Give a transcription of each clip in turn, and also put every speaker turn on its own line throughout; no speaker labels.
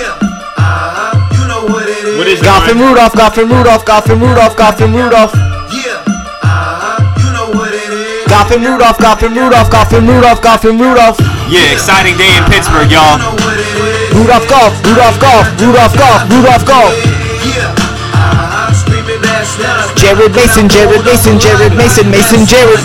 Yeah, uh-huh, you know what it is.
What is
Goffin
Brian?
Rudolph, Goffin Rudolph, Goffin Rudolph, Goffin Rudolph.
Yeah, uh-huh, you know what it is.
Goffin Rudolph, Goffin Rudolph, Goffin Rudolph, Goffin Rudolph.
Yeah, exciting day in Pittsburgh, y'all.
You know what it is.
Rudolph Goff, Rudolph Goff, Rudolph Goff, Rudolph Goff.
Yeah, uh-huh, screaming that's not.
Jared Mason, Jared Mason, Jared Mason, Mason Jared.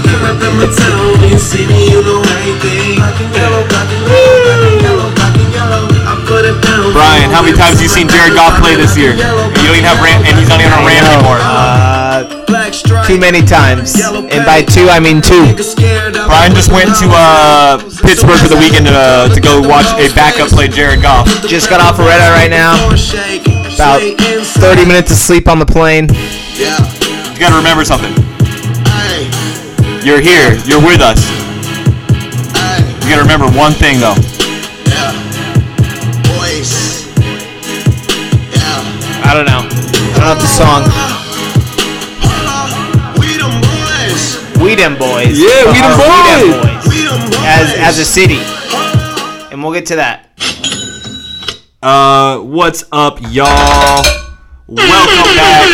Brian, how many times have you seen Jared Goff play this year? You don't even have Ram, and he's not even on Ram anymore.
Uh,
Black
too many times. And by two, I mean two.
Nigga scared of
Brian just went to uh, Pittsburgh for the weekend uh, to go watch a backup play Jared Goff.
Just got off a red eye right now. About 30 minutes of sleep on the plane.
You gotta remember something. You're here. You're with us. You gotta remember one thing though.
I don't know. I don't know the song.
We them boys.
We them boys.
Yeah, we them boys.
We them boys.
As as a city. And we'll get to that.
Uh, what's up, y'all? Welcome back.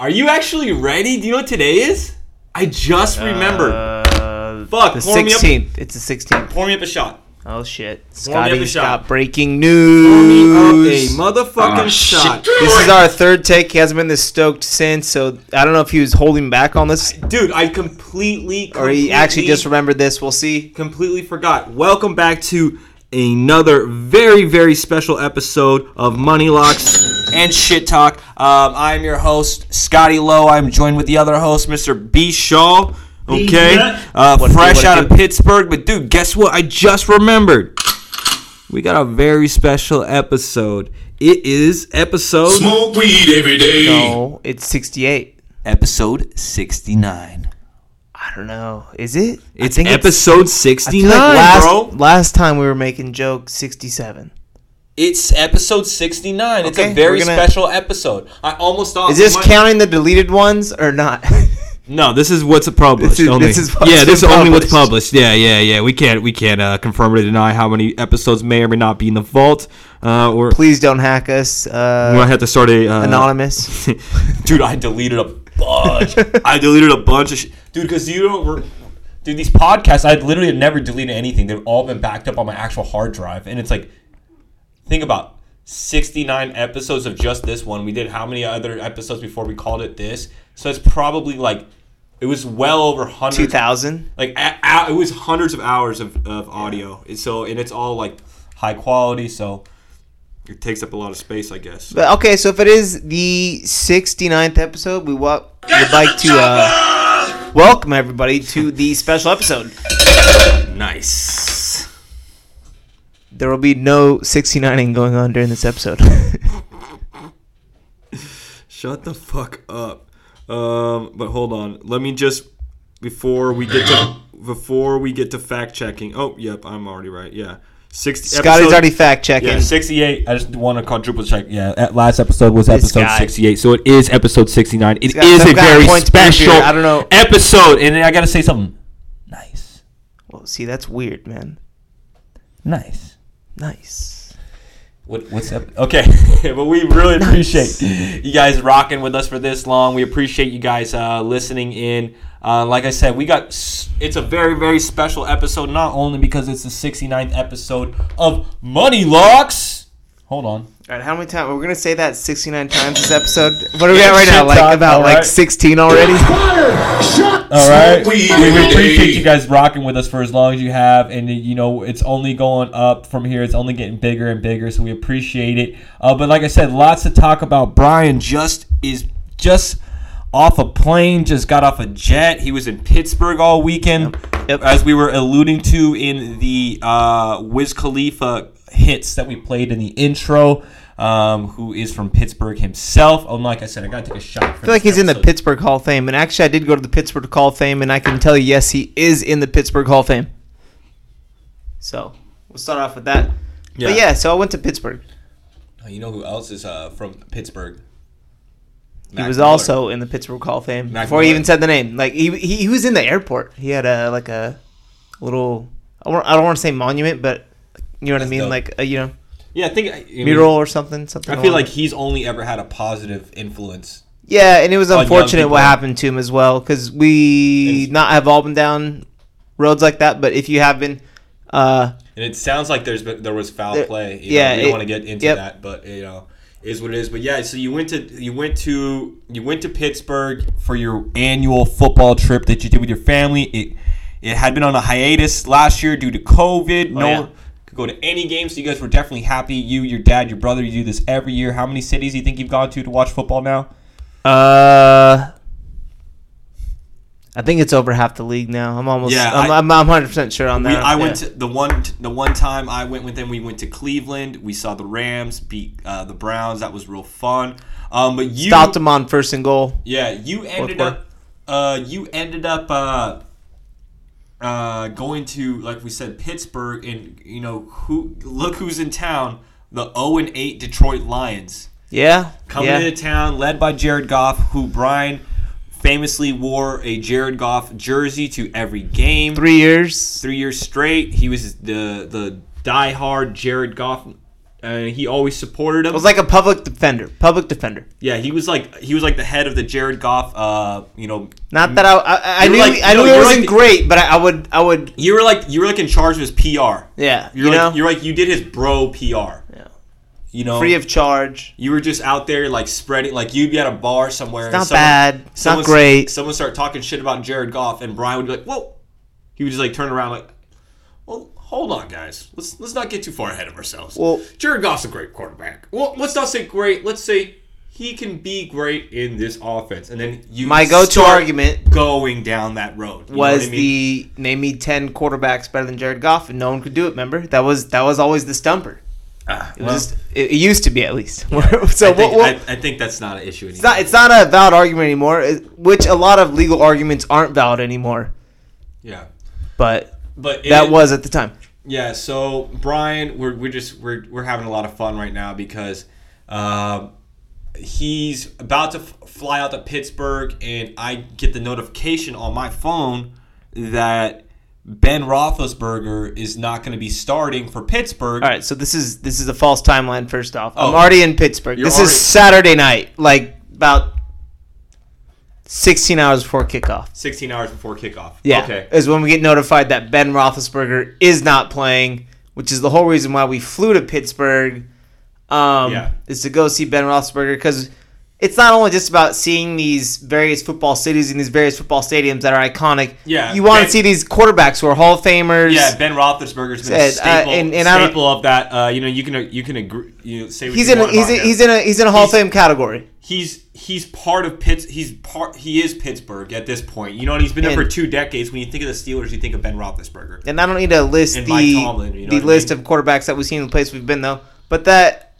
Are you actually ready? Do you know what today is? I just remembered.
Uh,
Fuck,
the
pour me up-
16th. It's the 16th.
Pour me up a shot.
Oh shit.
me up a
Scotty's
shot.
got breaking news.
up a motherfucking shot.
This is our third take. He hasn't been this stoked since, so I don't know if he was holding back on this
Dude, I completely,
or he actually just remembered this. We'll see.
completely forgot. Welcome back to another very, very special episode of Money Locks and Shit Talk. Um, I'm your host, Scotty Lowe. I'm joined with the other host, Mr. B. Shaw. Okay, uh,
What it do,
fresh out of? Pittsburgh. But dude, guess what? I just remembered. We got a very special episode. It is episode
Smoke weed every day.
No, it's 68.
episode 69.
I don't know. Is it?
It's episode
I
69,
like last,
bro.
last time we were making jokes 67.
It's episode 69. It's a very
gonna-
special episode. I almost thought
Is this
we might-
counting the deleted ones or not?
No, this is what's published.
This is-
only.
this is
yeah, this is only what's
published.
Yeah, yeah, yeah. We can't we can't uh, confirm or deny how many episodes may or may not be in the vault. Uh, or
Please don't hack us.
we
Uh,
might have to start a uh,
anonymous.
Dude, I deleted a bunch. I deleted a bunch of shit. Dude, because you don't. Re- Dude, these podcasts, I literally have never deleted anything. They've all been backed up on my actual hard drive. And it's like, think about 69 episodes of just this one. We did how many other episodes before we called it this? So it's probably like, it was well over 100.
2000.
Like, a, a, it was hundreds of hours of, of audio. And So, and it's all like high quality. So it takes up a lot of space, I guess.
But okay, so if it is the 69th episode, we wa- would like to uh, welcome everybody to the special episode.
Nice.
There will be no 69ing going on during this episode.
Shut the fuck up. Um, but hold on. Let me just before we get to before we get to fact checking. Oh, yep, I'm already right. Yeah, sixty.
Scotty's
episode-
already fact checking.
Yeah, 68. I just want to quadruple check. Yeah, last episode was
This
episode
guy.
68. So it is episode 69. It
got
is a very special.
I don't know.
episode. And I got to say something. Nice.
well, see, that's weird, man.
Nice.
Nice.
What, what's up? Okay, but we really appreciate you guys rocking with us for this long. We appreciate you guys uh, listening in. Uh, like I said, we got it's a very very special episode. Not only because it's the 69th episode of Money Locks. Hold on.
All right, how many times? We're gonna say that 69 times this episode. What are we
Yeah,
at right now?
shit
Like
talk,
about
all
like 16 already.
All right.
weed
We appreciate you guys rocking with us for as long as you have, and you know it's only going up from here. It's only getting bigger and bigger, so we appreciate it. Uh, but like I said, lots to talk about. Brian just is just off a plane, just got off a jet. He was in Pittsburgh all weekend,
Yep.
as we were alluding to in the uh, Wiz Khalifa hits that we played in the intro. Um, who is from Pittsburgh himself? Oh, like I said, I gotta take a shot.
I feel like he's in the Pittsburgh Hall of Fame, and actually, I did go to the Pittsburgh Hall of Fame, and I can tell you, yes, he is in the Pittsburgh Hall of Fame. So we'll start off with that. But yeah, so I went to Pittsburgh.
You know who else is uh, from Pittsburgh?
He was also in the Pittsburgh Hall of Fame
Mac
before he even said the name. Like he, he, he was in the airport. He had a like a little. I don't want to say monument, but you know what I mean.
dope.
Like uh, you know,
Yeah, I think I, mean,
mural or something. Something.
I feel
along-
like he's only ever had a positive influence.
Yeah, and it was
young
unfortunate what happened to him as well because we
And-
not have all been down roads like that. But if you have been, uh,
And it sounds like there's been, there was foul
There-
play. You
yeah,
know, we don't
it-
want to get into
yep.
that, but you know, is what it is. But yeah, so you went to you went to you went to Pittsburgh for your annual football trip that you did with your family. It it had been on a hiatus last year due to COVID. no
yeah.
Could go to any game. So you guys were definitely happy. You, your dad, your brother, you do this every year. How many cities do you think you've gone to to watch football now?
uh, I think it's over half the league now. I'm almost.
Yeah,
I'm,
I-
I'm, I'm 100 percent sure on that. We.
I went
Yeah.
to the one the one time I went with them. We went to Cleveland. We saw the Rams beat uh, the Browns. That was real fun. Um, but you
stopped him on first and goal.
Yeah, you ended up. Uh, you ended up uh, uh, going to like we said Pittsburgh, and you know who? Look who's in town. The 0 and 8 Detroit Lions
Yeah,
coming
yeah.
into town, led by Jared Goff, who Brian famously wore a Jared Goff jersey to every game
Three years.
three years straight. He was the the diehard Jared Goff. Uh, he always supported him.
It was like a public defender. Public defender.
yeah, he was like he was like the head of the Jared Goff. Uh, you know,
Not that I. I, I knew.
like-
I knew
you
it wasn't
like-
great, but I, I would. I would.
you were like you were like in charge of his PR.
Yeah.
You're
you
like
know.
you're like you did his bro PR.
Yeah.
You know,
free of charge.
you were just out there like spreading like you'd be at a bar somewhere.
It's not bad. It's not great.
Someone start talking shit about Jared Goff, and Brian would be like, "Whoa!" He would just like turn around like, "Well, hold on, guys. Let's let's not get too far ahead of ourselves."
Well-
Jared Goff's a great quarterback. Well, let's not say great. Let's say he can be great in this offense, and then you
My go-to argument
going down that road
was
I mean?
the name me ten quarterbacks better than Jared Goff, and no one could do it. Remember that was that was always the stumper.
Ah,
It
well,
just, it, it used to be at least. so
I, think,
we'll-
I, I think that's not an issue anymore.
it's not it's not a valid argument anymore. Which a lot of legal arguments aren't valid anymore.
yeah,
But
but
that
it-
was at the time.
Yeah, so Brian, we're, we're just we're, we're having a lot of fun right now because um, he's about to f- fly out to Pittsburgh, and I get the notification on my phone that Ben Roethlisberger is not going to be starting for Pittsburgh.
All right, so this is this is a false timeline. First off, I'm
Oh.
already in Pittsburgh. This
already-
is Saturday night, like about 16 hours before kickoff.
16 hours before kickoff.
Yeah,
Okay.
is when we get notified that Ben Roethlisberger is not playing, which is the whole reason why we flew to Pittsburgh. Um,
Yeah.
is to go see Ben Roethlisberger because it's not only just about seeing these various football cities and these various football stadiums that are iconic.
Yeah,
you want
Ben-
to see these quarterbacks who are Hall of Famers.
Yeah, Ben Roethlisberger's been a
Said, uh,
staple,
and- and I
staple of that. Uh, you know, you can you can agree. You know, say what
he's in a, he's a, he's in a he's in a Hall of Fame category.
he's he's part of Pitts. He's part. He is Pittsburgh at this point. You know, and he's been there
And-
for two decades. When you think of the Steelers, you think of Ben Roethlisberger.
And I don't need to list
And
the
Tomlin, you know
the
what I
list
mean?
of quarterbacks that we've seen in the place we've been though, but that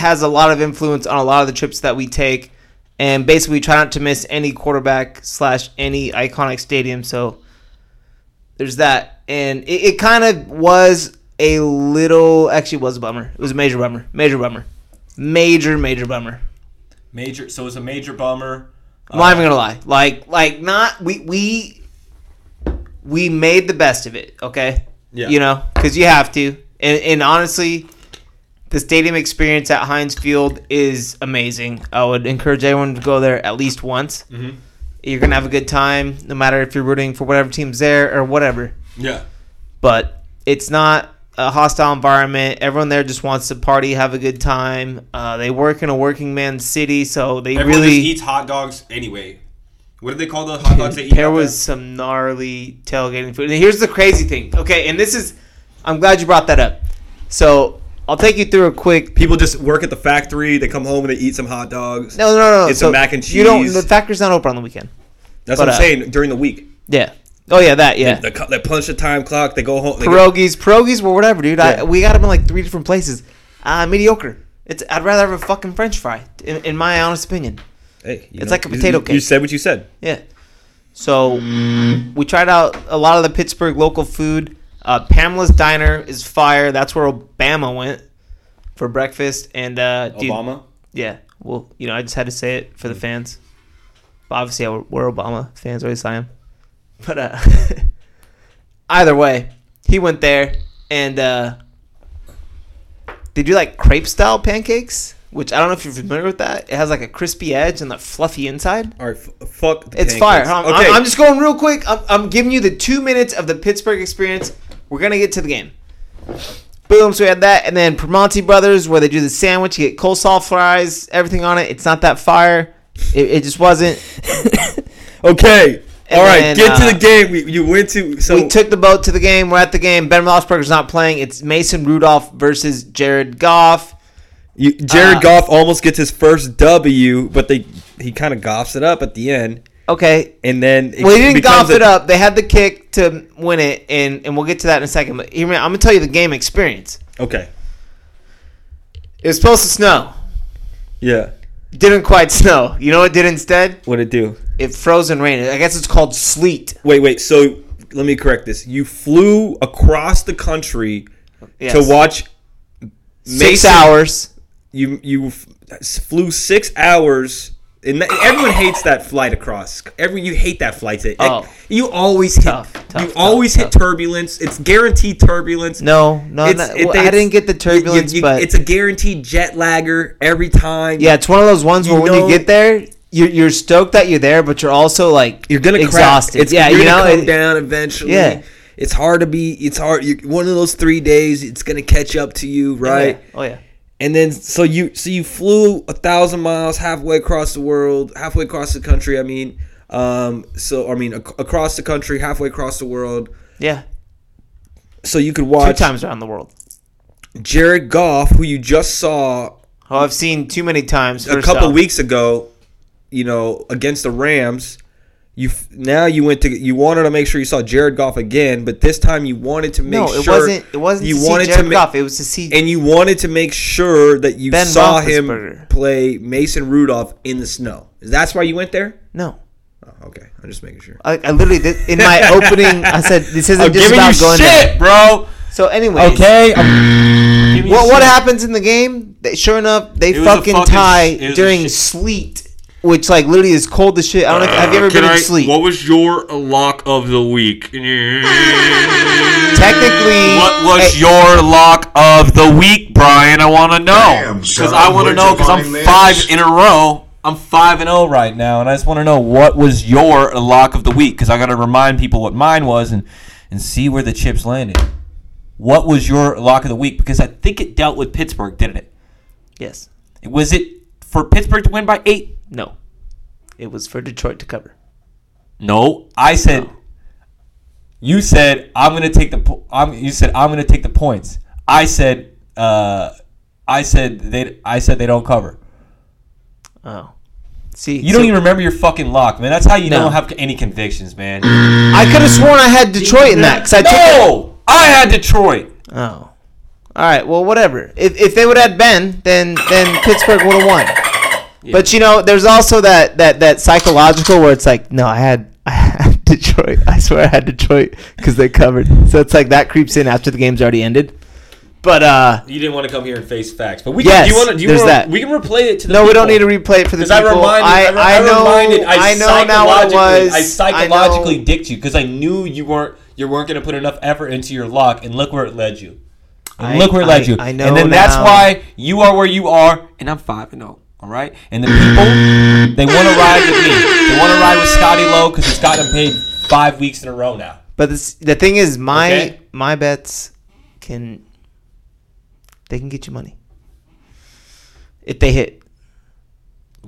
has a lot of influence on a lot of the trips that we take, and basically we try not to miss any quarterback slash any iconic stadium. So there's that, and it, it kind of was a little actually was a bummer. It was a major bummer, major bummer, major major bummer.
Major. So it's a major bummer.
I'm not even uh, gonna lie. Like, like not we we we made the best of it. Okay.
Yeah.
You know, because you have to, and, and honestly, the stadium experience at Heinz Field is amazing. I would encourage everyone to go there at least once.
Mhm.
You're gonna have a good time, no matter if you're rooting for whatever team's there or whatever.
Yeah.
But it's not a hostile environment. Everyone there just wants to party, have a good time. Uh, they work in a working man's city, so they
Everyone
really
just eats hot dogs anyway. What do they call the hot dogs they eat?
there was some gnarly tailgating food. And here's the crazy thing. Okay, and this is I'm glad you brought that up. So I'll take you through a quick
People just work at the factory. They come home and they eat some hot dogs.
No, no, no.
It's
so
a mac and cheese.
You don't the factory's not open on the weekend.
That's
but,
what I'm
uh,
saying. During the week,
Yeah. Oh yeah, that yeah.
they, they punch the time clock. They go home. They go,
Pierogies, pierogies were whatever, dude. I, we got them in like three different places. Uh, mediocre. It's I'd rather have a fucking French fry, in, in my honest opinion.
hey,
It's
know,
like a potato
you,
cake.
You said what you said.
Yeah. So we tried out a lot of the Pittsburgh local food. Uh, Pamela's Diner is fire. That's where Obama went for breakfast. And uh, dude,
Obama.
yeah. Well, you know, I just had to say it for the fans. But obviously, we're, we're Obama fans. Always I am. But uh, either way, he went there, and uh, they do like crepe style pancakes, which I don't know if you're familiar with that. It has like a crispy edge and a fluffy inside.
All right, f- fuck. the
It's
pancakes.
fire. I'm, I'm-
Okay,
I'm just going real quick. I'm, I'm giving you the two minutes of the Pittsburgh experience. We're gonna get to the game. Boom. So we had that, and then Primanti Brothers, where they do the sandwich. You get coleslaw fries, everything on it. It's not that fire. It, it just wasn't.
okay.
And
All right,
then,
get to
uh,
the game. We, you went to so
we took the boat to the game. We're at the game. Ben Roethlisberger's not playing. It's Mason Rudolph versus Jared Goff.
you, Jared
uh,
Goff almost gets his first W, but they he kind of goffs it up at the end,
Okay.
and then it
Well, he didn't golf
a-
it up. They had the kick to win it, and, and we'll get to that in a second. But here, I'm gonna tell you the game experience.
Okay.
It was supposed to snow.
Yeah.
Didn't quite snow. You know what it did instead?
What it do?
It froze and rained. I guess it's called sleet.
Wait, wait. So let me correct this. You flew across the country
Yes.
to watch.
six
Mason-
hours.
You you f- flew six hours. And that- everyone hates that flight across. Every you hate that flight. It-
Oh.
you always hit.
Tough, tough,
you
tough,
always hit turbulence. It's guaranteed turbulence.
No, no,
It's-
no
it-
well, I didn't get the
you- you-
turbulence,
you-
but
it's a guaranteed jet lagger every time.
yeah, it's one of those ones where when you get there, you're, you're stoked that you're there, but you're also like
you're gonna
exhausted.
Crash. It's,
yeah,
you're
you know,
come
it-
down eventually.
Yeah.
it's hard to be. It's hard. One of those three days, it's gonna catch up to you, right?
Oh yeah.
Oh, And then so you so you flew a thousand miles halfway across the world, halfway across the country. I mean, um, so I mean ac- across the country, halfway across the world,
yeah,
so you could watch two
times around the world.
Jared Goff, who you just saw
Oh, I've seen too many times.
a couple
off.
weeks ago, you know, against the Rams. You f- now you went to you wanted to make sure you saw Jared Goff again, but this time you wanted to make
No, it
sure
wasn't. It wasn't.
you
to see
wanted
Jared
to ma-
Goff. It was to see.
and you wanted to make sure that you
Ben
saw him play Mason Rudolph in the snow. Is that's why you went there?
no,
Oh, okay, I'm just making sure.
I, I literally did in my opening. I said this isn't
I'm
just
giving
about
you
going
shit,
there.
bro.
So anyway,
Okay. I'm giving you
What what happens in the game? They, sure enough, they
It was a
fucking,
fucking
tie
sh- it was a
during
shit-
sleet, which like literally is cold as shit. I don't know. If, have you ever uh, been in sleet?
What was your lock of the week?
Technically,
What was
hey,
your lock of the week, Brian? I want to know because I want to know because I'm
this?
five in a row. I'm five and zero right now, and I just want to know what was your lock of the week because I got to remind people what mine was and and see where the chips landed. What was your lock of the week? Because I think it dealt with Pittsburgh, didn't it?
yes,
Was it for Pittsburgh to win by eight?
No, it was for Detroit to cover.
No, I said. You said I'm gonna take the. po- I'm. You said I'm gonna take the points. I said. Uh, I said they. I said they don't cover.
Oh, see,
You don't even remember your fucking lock, man. That's how you
No.
don't have any convictions, man.
I could have sworn I had Detroit in that because I took.
no, I had Detroit.
Oh, all right. Well, whatever. If, if they would have had Ben, then then Pittsburgh would have won. But you know, there's also that that that psychological where it's like, no, I had I had Detroit. I swear I had Detroit because they covered. So it's like that creeps in after the game's already ended. But uh,
You didn't want to come here and face facts, but we
Yes,
can. Do you want to? You
there's
wanna,
that.
We can replay it to the.
no, we don't need to replay it for the
Because I
people.
reminded, I,
I, I
I
know,
reminded, I,
I know now what it
psychologically-
was.
I psychologically
know.
dicked you because I knew you weren't, you weren't going to put enough effort into your lock, and look where it led you. And
I-
look where it led
I-
you.
I know
and then that's why you are where you are, and I'm five and zero. All right, and the people they want to ride with me. They want to ride with Scotty Lowe because it's gotten paid five weeks in a row now.
But this, the thing is, my
Okay.
my bets can they can get you money if they hit.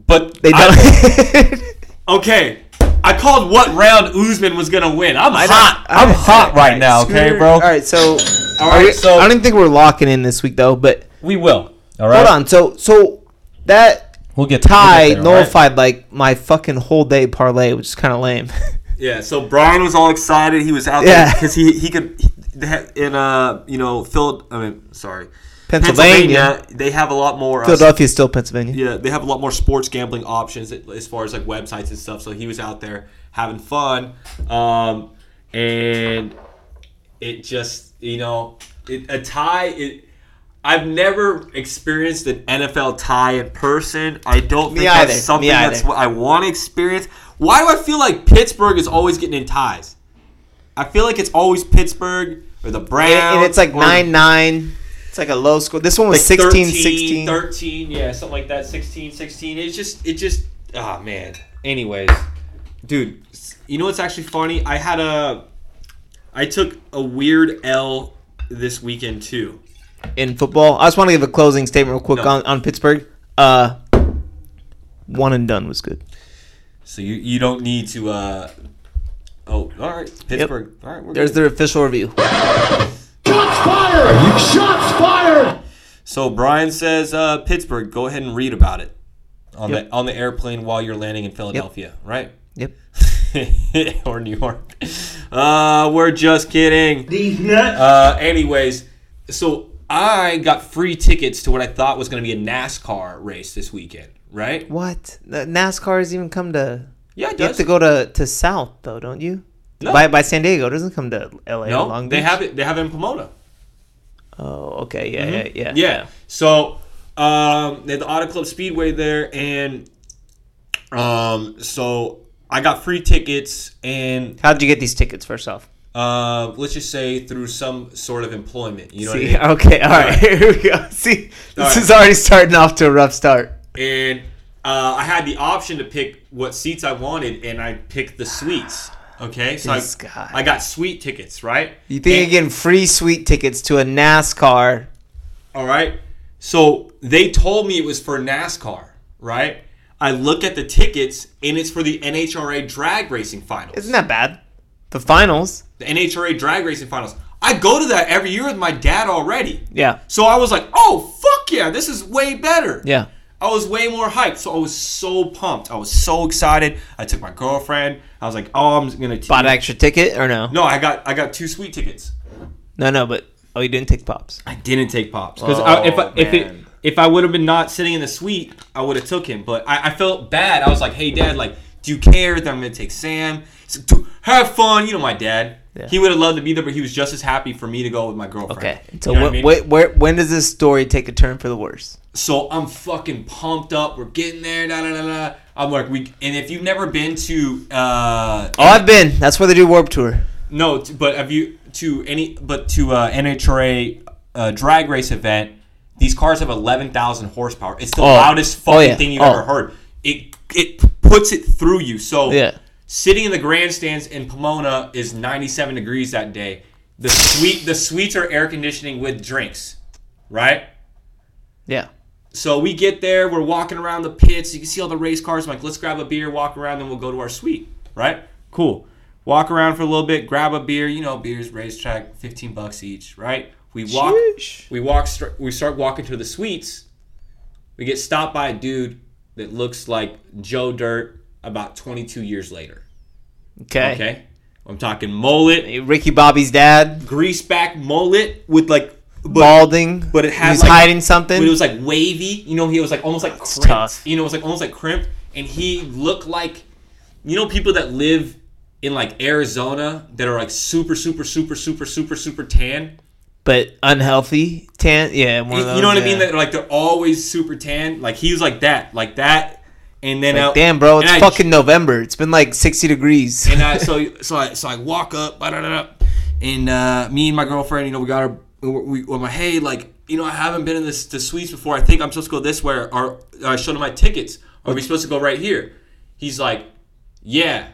But
They don't.
Okay. I called what round Usman was gonna win. I'm
I
hot. I'm
right,
hot right now, okay, bro?
All right, so
all right, so-
I don't think we're locking in this week though. But
We will. All right.
hold on, so so that
We'll get
tie
we'll get there, all right?
nullified like my fucking whole day parlay, which is kind of lame.
Yeah. So Brian was all excited. He was out
Yeah.
there because he he could he- in uh you know Phil. I mean, sorry,
Pennsylvania,
They have a lot more. Uh,
Philadelphia, is still Pennsylvania.
Yeah, they have a lot more sports gambling options as far as like websites and stuff. So he was out there having fun, um, and it just you know it, a tie. It, I've never experienced an NFL tie in person. I don't
Me
think
either.
that's something
Me
that's
either.
what I want to experience. Why do I feel like Pittsburgh is always getting in ties? I feel like it's always Pittsburgh or the Browns,
And, it's like nine nine. It's like a low score. This one was
like
16
13,
16.
13, yeah, something like that. 16, 16. It's just, it just, ah, man. Anyways, dude, you know what's actually funny? I had a, I took a weird L this weekend too.
In football. I just want to give a closing statement real quick
No.
on, on Pittsburgh. Uh, one and done was good.
So you, you don't need to, uh, oh, all right, Pittsburgh. All right, we're
There's
good.
their official review.
Shots fired! Shots fired!
So Brian says, uh, Pittsburgh, go ahead and read about it on
Yep.
the on the airplane while you're landing in Philadelphia, right?
Yep.
or New York. Uh, we're just kidding.
These nuts.
Uh, anyways, so I got free tickets to what I thought was going to be a NASCAR race this weekend, right?
What? The NASCAR has even come to.
Yeah, it
You have to go to, to South though, don't you?
No.
By by San Diego. It doesn't come to L.A.
no,
Long
they have it. They have it in Pomona.
Oh, okay. Yeah, yeah, yeah.
Mm-hmm. Yeah. So um, they had the Auto Club Speedway there, and um, so I got free tickets, and
How did you get these tickets? First off.
Uh, let's just say through some sort of employment. You know
See,
what I mean?
okay, all right. Here we go. See, this
All right.
is already starting off to a rough start.
and uh, I had the option to pick what seats I wanted, and I picked the suites. Okay, so I. I got suite tickets, right?
You think you're getting free sweet tickets to a NASCAR?
All right. So they told me it was for NASCAR, right? I look at the tickets, and it's for the NHRA drag racing finals.
Isn't that bad? The finals.
The NHRA drag racing finals? I go to that every year with my dad already.
Yeah.
So I was like, oh, fuck yeah, this is way better.
Yeah.
I was way more hyped. So I was so pumped. I was so excited. I took my girlfriend. I was like, oh, I'm going to.
Bought an extra ticket or no?
No, I got I got two sweet tickets.
No, no, but oh, you didn't take pops.
I didn't take pops because
Oh,
if I, if it if I would have been not sitting in the suite, I would have took him. But I, I felt bad. I was like, "Hey, Dad, like, do you care that I'm gonna take Sam? He's like, "Dude, have fun." You know, my dad.
Yeah.
He would have loved to be there, but he was just as happy for me to go with my girlfriend.
Okay.
You
So
know
wh-
what I mean?
wh- where, when does this story take a turn for the worse?
So I'm fucking pumped up. We're getting there. Da, da, da, da. I'm like, we. And if you've never been to, uh,
Oh, I've been. That's where they do Warp Tour.
No, t- but have you to any but to uh, NHRA uh, drag race event? These cars have eleven thousand horsepower. It's the
Oh.
loudest
Oh,
fucking
yeah.
thing you've
Oh.
ever heard. It it puts it through you. So
Yeah.
Sitting in the grandstands in Pomona is ninety seven degrees that day. The suite the suites are air conditioning with drinks, right?
Yeah.
So we get there, we're walking around the pits. You can see all the race cars. I'm like, let's grab a beer, walk around, then we'll go to our suite. Right? Cool. Walk around for a little bit, grab a beer. You know, beers, racetrack, fifteen bucks each. Right? We walk.
Sheesh.
We walk. We start walking to the suites. We get stopped by a dude that looks like Joe Dirt about 22 years later.
Okay.
Okay. I'm talking mullet,
Ricky Bobby's dad,
grease back mullet with like, but,
balding,
but it had
he's
like,
hiding something.
but it was like wavy. You know, he was like almost like
It's
crimped.
tough.
You know, it was like almost like crimped, and he looked like, you know, people that live in like Arizona that are like super, super, super, super, super, super tan.
but unhealthy. Tan. Yeah. One
You,
of those,
you know what I
yeah.
mean? That like they're always super tan. Like he was like that, like that, and then
Like,
uh,
damn, bro, it's
I-
fucking November. It's been like 60 degrees.
and I so so I so I walk up, and uh, me and my girlfriend, you know, we got our we, we I'm like, hey, like, you know, I haven't been in this the suites before. I think I'm supposed to go this way. Or I showed him my tickets. Are we supposed to go right here? He's like, yeah,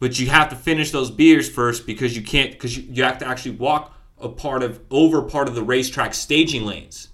but you have to finish those beers first because you can't because you, you have to actually walk a part of over part of the racetrack staging lanes.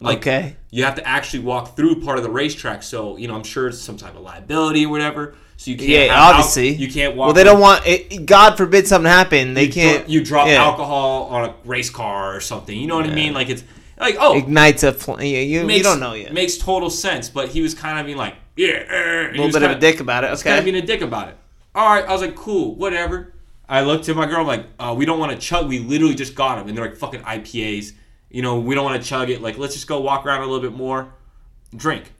Like,
okay.
you have to actually walk through part of the racetrack. So you know, I'm sure it's some type of liability or whatever. So you can't.
Yeah,
have al-
obviously.
you can't walk.
Well, they don't want. It, God forbid something happen. They
you
can't.
Dro- you drop
yeah.
alcohol on a race car or something. You know what I mean? Like it's like oh,
Ignites a. Fl- yeah, you,
makes,
you don't know yet.
Makes total sense. But he was kind of being like yeah, er,
a little bit of a dick about it.
was kind of
Okay.
being a dick about it. All right, I was like, cool, whatever. I looked at my girl, I'm like, uh, we don't want to chug. We literally just got them, and they're like fucking IPAs. You know, we don't want to chug it. Like, let's just go walk around a little bit more, drink,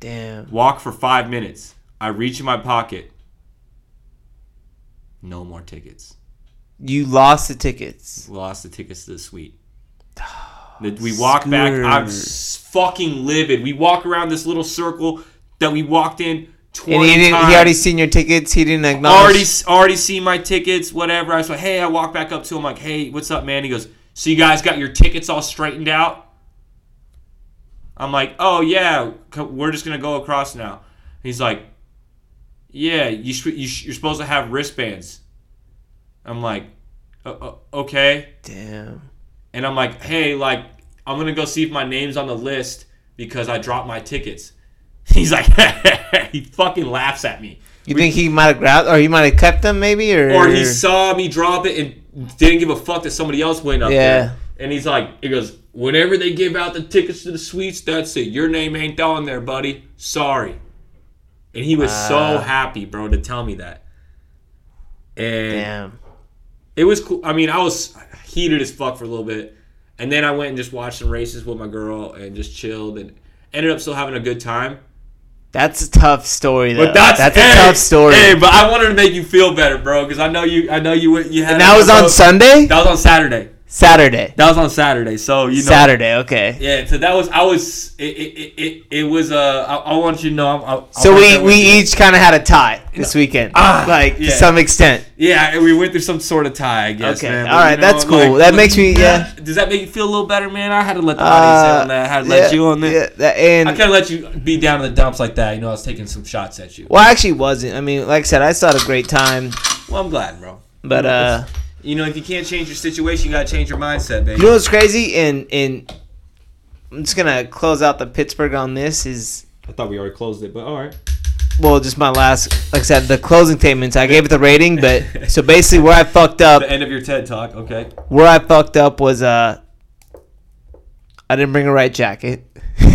Damn.
walk for five minutes. I reach in my pocket. No more tickets.
You lost the tickets.
Lost the tickets to the suite. We walk back. I'm fucking livid. We walk around this little circle that we walked in. 20
And he didn't. He already seen your tickets. He didn't acknowledge.
already already seen my tickets, whatever. I was like, hey, I walk back up to him like, hey, what's up, man? He goes, So you guys got your tickets all straightened out? I'm like, oh yeah, we're just gonna go across now. He's like, yeah, you sh- you sh- you're supposed to have wristbands. I'm like, "Uh, uh, okay.
Damn.
And I'm like, hey, like, I'm gonna go see if my name's on the list because I dropped my tickets. He's like, he fucking laughs at me.
You think he might have grabbed, or he might have kept them, maybe, or
Or he saw me drop it and didn't give a fuck that somebody else went up
Yeah.
there. And he's like, he goes, whenever they give out the tickets to the suites, that's it. Your name ain't on there, buddy. Sorry. And he was so
uh.
happy, bro, to tell me that. And
Damn.
it was cool. I mean, I was heated as fuck for a little bit, and then I went and just watched some races with my girl and just chilled and ended up still having a good time.
That's a tough story, though.
But that's,
a
hey,
tough story.
Hey, but I wanted to make you feel better, bro, because I know you. I know you. You had.
and that was on Sunday,
That was on Saturday.
Saturday,
That was on Saturday. So you know.
Saturday. Okay.
Yeah. So that was. I was. It. It. It. It, was. Uh. I, I want you to know. I, I,
So we we
you.
each kind of had a tie this weekend,
Ah,
like to some extent.
Yeah, we went through some sort of tie, I guess.
Okay,
man.
all right, that's cool. That makes me- yeah.
Does that make you feel a little better, man? I had to let the audience in on that. I had to let you on that.
yeah, that- and I
kind of let you be down in the dumps like that. You know, I was taking some shots at you.
well, I actually wasn't. I mean, like I said, I still had a great time,
Well, I'm glad, bro.
but uh,
You know, if you can't change your situation, you gotta change your mindset, baby.
you know what's crazy? And and I'm just gonna close out the Pittsburgh on this. Is
I thought we already closed it, but all right.
well, just my last, like I said, the closing statements. I gave it the rating, but so basically, where I fucked up,
The end of your TED talk. Okay.
where I fucked up was uh, I didn't bring a right jacket.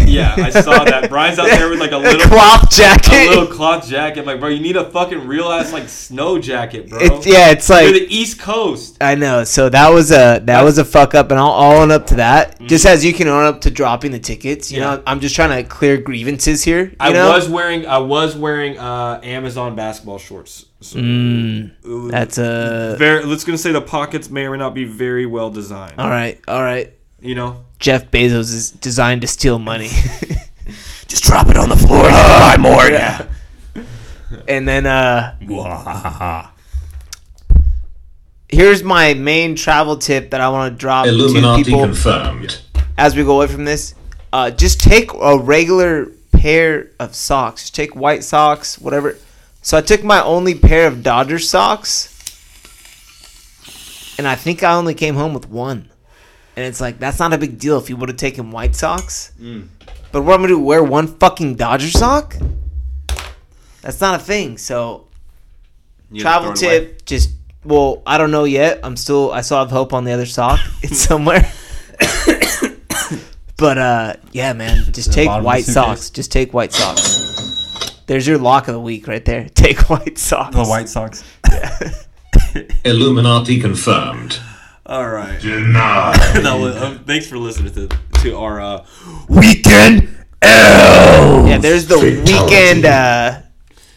Yeah, I saw that. Brian's out there with like a little
cloth jacket.
a little cloth jacket. I'm like, bro, you need a fucking real ass like snow jacket, bro.
Yeah, it's like
You're the East Coast.
I know. So that was a that was a fuck up, and I'll, I'll own up to that. Just as you can own up to dropping the tickets. You
Mm. Yeah.
know, I'm just trying to clear grievances here.
I
know?
was wearing I was wearing uh, Amazon basketball shorts. So
Mm,
was
that's a
very. Let's gonna say the pockets may or may not be very well designed.
all right. All right.
You know,
Jeff Bezos is designed to steal money.
just drop it on the floor. buy more. Yeah.
and then uh here's my main travel tip that I want to drop to
Illuminati
people
confirmed.
as we go away from this. Uh, just take a regular pair of socks. Just take white socks, whatever. So I took my only pair of Dodger socks, and I think I only came home with one. And it's like that's not a big deal if you would have taken white socks. But what I'm gonna do? Wear one fucking Dodger sock? That's not a thing. So travel tip, just well, I don't know yet. I'm still I still have hope on the other sock. It's somewhere. but uh yeah, man, just take
bottom of the
white socks. Just take white socks. There's your lock of the week right there. Take white socks.
The White Sox.
Illuminati confirmed.
All right.
Denied.
No, uh, thanks for listening to to our uh, weekend L.
Yeah, there's the
Fatality.
weekend uh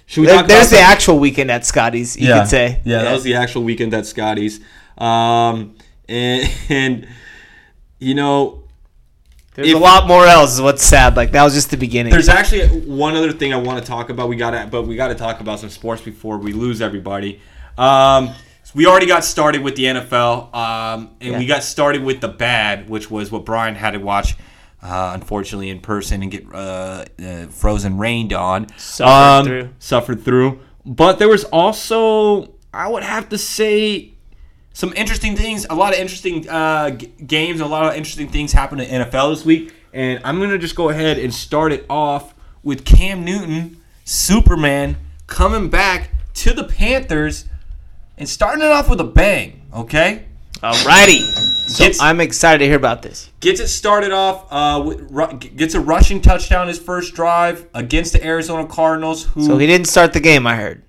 Should we
there-
talk
there's
about
the
some-
actual weekend at Scotty's, you
yeah.
could say.
Yeah, that was the actual weekend at Scotty's. Um, and, and you know,
There's
if-
a lot more else is what's sad. Like that was just the beginning.
There's actually one other thing I want to talk about. We got to, but we got to talk about some sports before we lose everybody. Um, we already got started with the NFL, um, and we got started with the bad, which was what Brian had to watch, uh, unfortunately, in person and get uh, uh, frozen rained on.
Suffered through.
Suffered through. But there was also, I would have to say, some interesting things. A lot of interesting uh, g- games. A lot of interesting things happened in NFL this week. And I'm gonna just go ahead and start it off with Cam Newton, Superman, coming back to the Panthers and starting it off with a bang. Okay,
Alrighty. So
Gets-
I'm excited to hear about this.
gets it started off. Uh, with, gets a rushing touchdown his first drive against the Arizona Cardinals. Who
So he didn't start the game, I heard.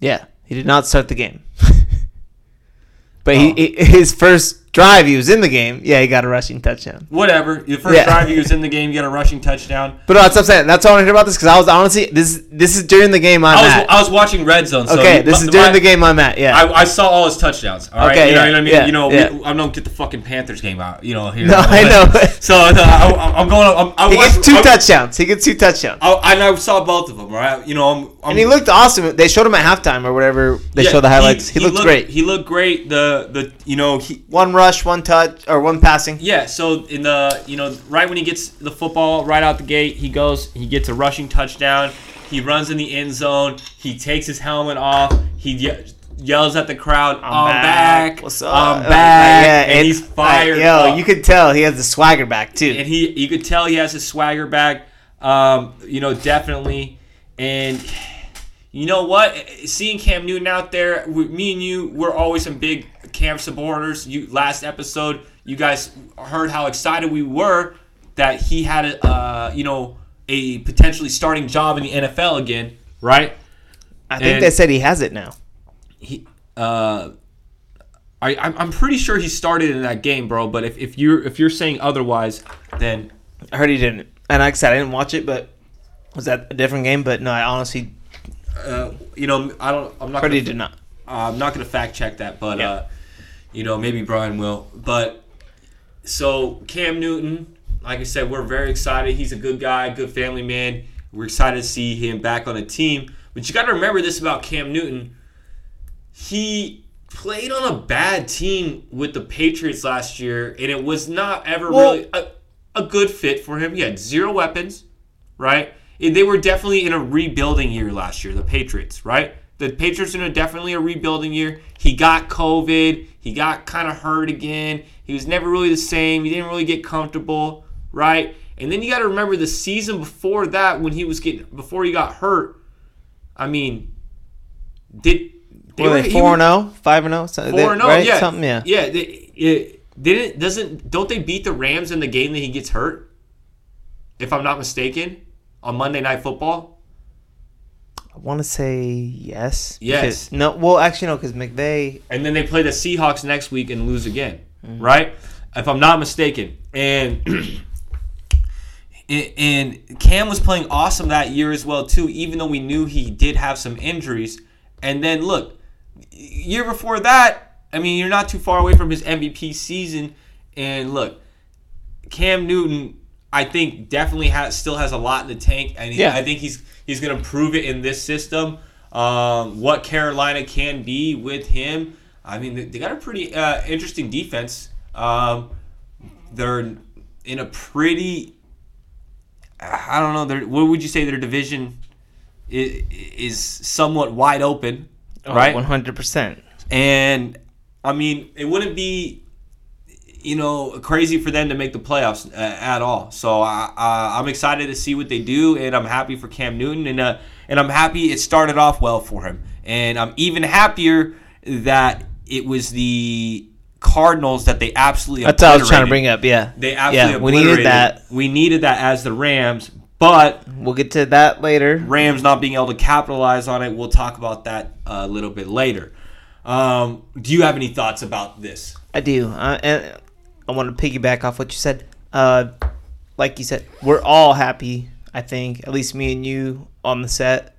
Yeah, he did not start the game. but he, he- his first drive he was in the game, yeah, he got a rushing touchdown.
Whatever. Your first
Yeah.
drive he was in the game, you got a rushing touchdown.
But no, that's what I'm saying. That's all I want to hear about this because I was honestly this this is during the game I'm
I was
at.
I was watching Red Zone. So
okay, this is during
my-
the game I'm at. Yeah.
I, I saw all his touchdowns. All right,
Okay,
you know what I mean.
yeah,
you know,
yeah.
we, I don't get the fucking Panthers game out. You know here.
No, I know.
So uh, I, I'm going. I'm, I
he
watched-
gets two
I-
touchdowns. He gets two touchdowns.
I, and I saw both of them. Right. You know, I'm. I'm
and he looked awesome. They showed him at halftime or whatever. They
yeah,
showed the highlights. He, looked, great.
He looked great. The the you know he
one rush, one touch, or one passing.
Yeah, so in the you know right when he gets the football right out the gate, he goes, he gets a rushing touchdown. He runs in the end zone. He takes his helmet off. He ye- yells at the crowd, "I'm, back.
What's up?
I'm back!"
yeah,
and, he's fired.
Like, yo,
up.
you could tell he has the swagger back too.
and he you could tell he has his swagger back. Um, you know, definitely. And you know what? Seeing Cam Newton out there, we, me and you, we're always some big Cam supporters. You last episode, you guys heard how excited we were that he had a uh, you know a potentially starting job in the NFL again, right?
I think
and-
they said he has it now.
he uh I I'm, pretty sure he started in that game, bro. But if, if you're if you're saying otherwise, then
I heard he didn't. And like I said, I didn't watch it, but was that a different game? But no, I honestly
uh, you know I don't I'm not
heard
gonna,
he did not.
Uh, I'm not gonna fact check that, but
Yeah.
uh, you know maybe Brian will. But so Cam Newton, like I said, we're very excited. He's a good guy, good family man. We're excited to see him back on a team. But you got to remember this about Cam Newton. He played on a bad team with the Patriots last year, and it was not ever
Well-
really a, a good fit for him. He had zero weapons, right? And they were definitely in a rebuilding year last year, the Patriots, right? The Patriots are definitely a rebuilding year. He got COVID. He got kind of hurt again. He was never really the same. He didn't really get comfortable, right? And then you got to remember the season before that when he was getting before he got hurt. I mean, did
Were they
he
four
was-
and zero, five and oh? zero,
Four and zero,
right?
yeah,
Something, yeah.
yeah. They, it didn't doesn't don't they beat the Rams in the game that he gets hurt? If I'm not mistaken, on Monday Night Football.
I want to say yes.
Yes.
because- No, well, actually no, because McVay.
and then they play the Seahawks next week and lose again,
Mm-hmm.
right? If I'm not mistaken, and and Cam was playing awesome that year as well too, even though we knew he did have some injuries. And then look, year before that, I mean, you're not too far away from his MVP season, and look, Cam Newton, I think definitely has still has a lot in the tank, and he,
Yeah.
I think he's he's gonna prove it in this system. Um, what Carolina can be with him, I mean, they, they got a pretty uh, interesting defense. Um, they're in a pretty, I don't know, they're, what would you say their division is, is somewhat wide open, right?
One hundred percent.
And I mean, it wouldn't be, you know, crazy for them to make the playoffs uh, at all. So I, I, I'm excited to see what they do, and I'm happy for Cam Newton, and uh, and I'm happy it started off well for him, and I'm even happier that it was the Cardinals that they absolutely.
That's what I was trying to bring up. Yeah.
They absolutely
Yeah, we needed that.
We needed that as the Rams, but
We'll get to that later.
Rams not being able to capitalize on it. We'll talk about that a little bit later. Um, do you have any thoughts about this?
I do. Uh, and I want to piggyback off what you said. Uh, like you said, we're all happy. I think, at least me and you on the set.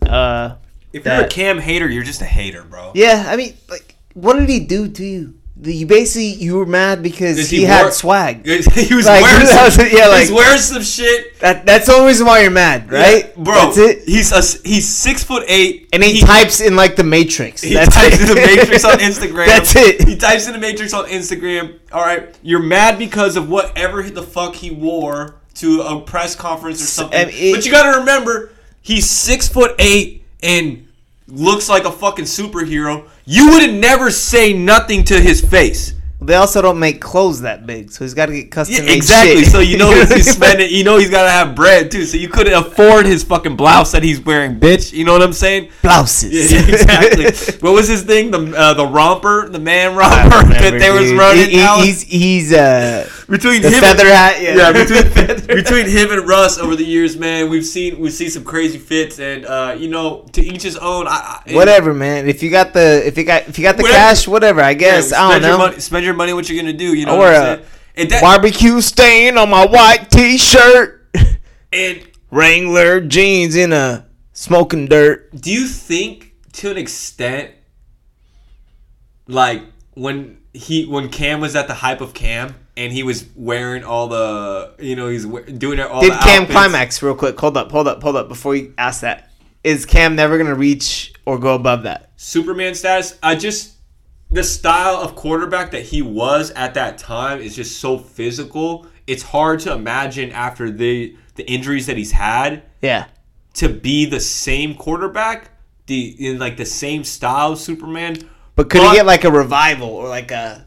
Uh,
If
That-
you're a Cam hater, you're just a hater, bro.
yeah. I mean, like, what did he do to you? You basically you were mad because he,
he
had
wore-
swag.
he was
Like,
wearing some,
yeah, like-
was wearing some shit,
That that's the only reason why you're mad, right?
Yeah, bro.
That's it.
He's a, he's six foot eight,
And he, types in like the Matrix.
He
That's
types
it.
in the Matrix on Instagram.
That's it.
He types in the Matrix on Instagram. All right, you're mad because of whatever the fuck he wore to a press conference or something.
I mean, it-
but you got to remember, he's six foot eight and looks like a fucking superhero. You would never say nothing to his face.
They also don't make clothes that big, so he's got to get custom
Yeah, exactly.
shit.
So you know he's spending. You know he's got to have bread too. So you couldn't afford his fucking blouse that he's wearing, bitch. You know what I'm saying?
blouses.
Yeah, exactly. what was his thing? The uh, the romper, the man romper that they was running.
He- he- he's he's uh
between
The
him
feather
and,
hat, yeah.
yeah, between, between him and Russ over the years, man, we've seen we've seen some crazy fits, and uh, you know, to each his own. I, I,
Whatever, man. If you got the if you got if you got the
Whatever.
cash, whatever. I
Yeah,
guess I don't know.
money. Spend your money. What you're gonna do? You know
Or
what I'm saying? That,
Barbecue stain on my white T-shirt.
and
Wrangler jeans in a smoking dirt.
do you think to an extent like when he when Cam was at the hype of Cam and he was wearing all the you know he's we- doing it all
Did Cam
outfits.
climax real quick? Hold up, hold up, hold up. Before you ask that, is Cam never gonna reach or go above that?
Superman status I just the style of quarterback that he was at that time is just so physical it's hard to imagine after the the injuries that he's had
Yeah.
to be the same quarterback the in like the same style of Superman
But could
But-
he get like a revival or like a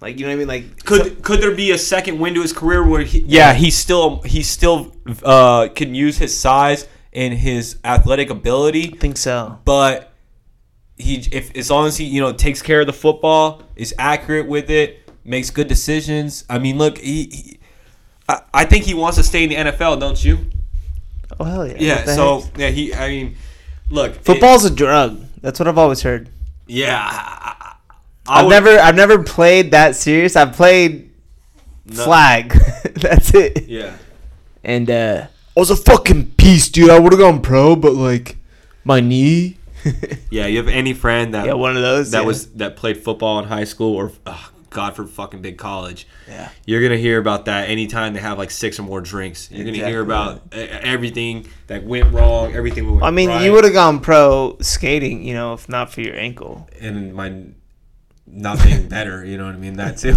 like you know what I mean? Like
Could could there be a second win to his career where he yeah he still he still uh, can use his size and his athletic ability,
I think so.
but he if as long as he you know takes care of the football, is accurate with it, makes good decisions. I mean, look, he, he I, I think he wants to stay in the NFL, don't you?
Oh hell yeah.
Yeah. So
heck?
yeah, he I mean, look, it-
football's a drug. That's what I've always heard.
yeah. I, I- I
I've
would-
never I've never played that serious. I've played flag. That's it.
Yeah.
And uh I was a fucking piece, dude. I would have gone pro, but like my knee.
Yeah, you have any friend that
yeah, one of those.
that
yeah.
was that played football in high school or oh, God for fucking big college.
Yeah.
You're gonna hear about that anytime they have like six or more drinks. You're gonna hear about uh, everything that went wrong, everything went
I mean,
right,
you would have gone pro skating, you know, if not for your ankle.
and my not being better. You know what I mean? That too.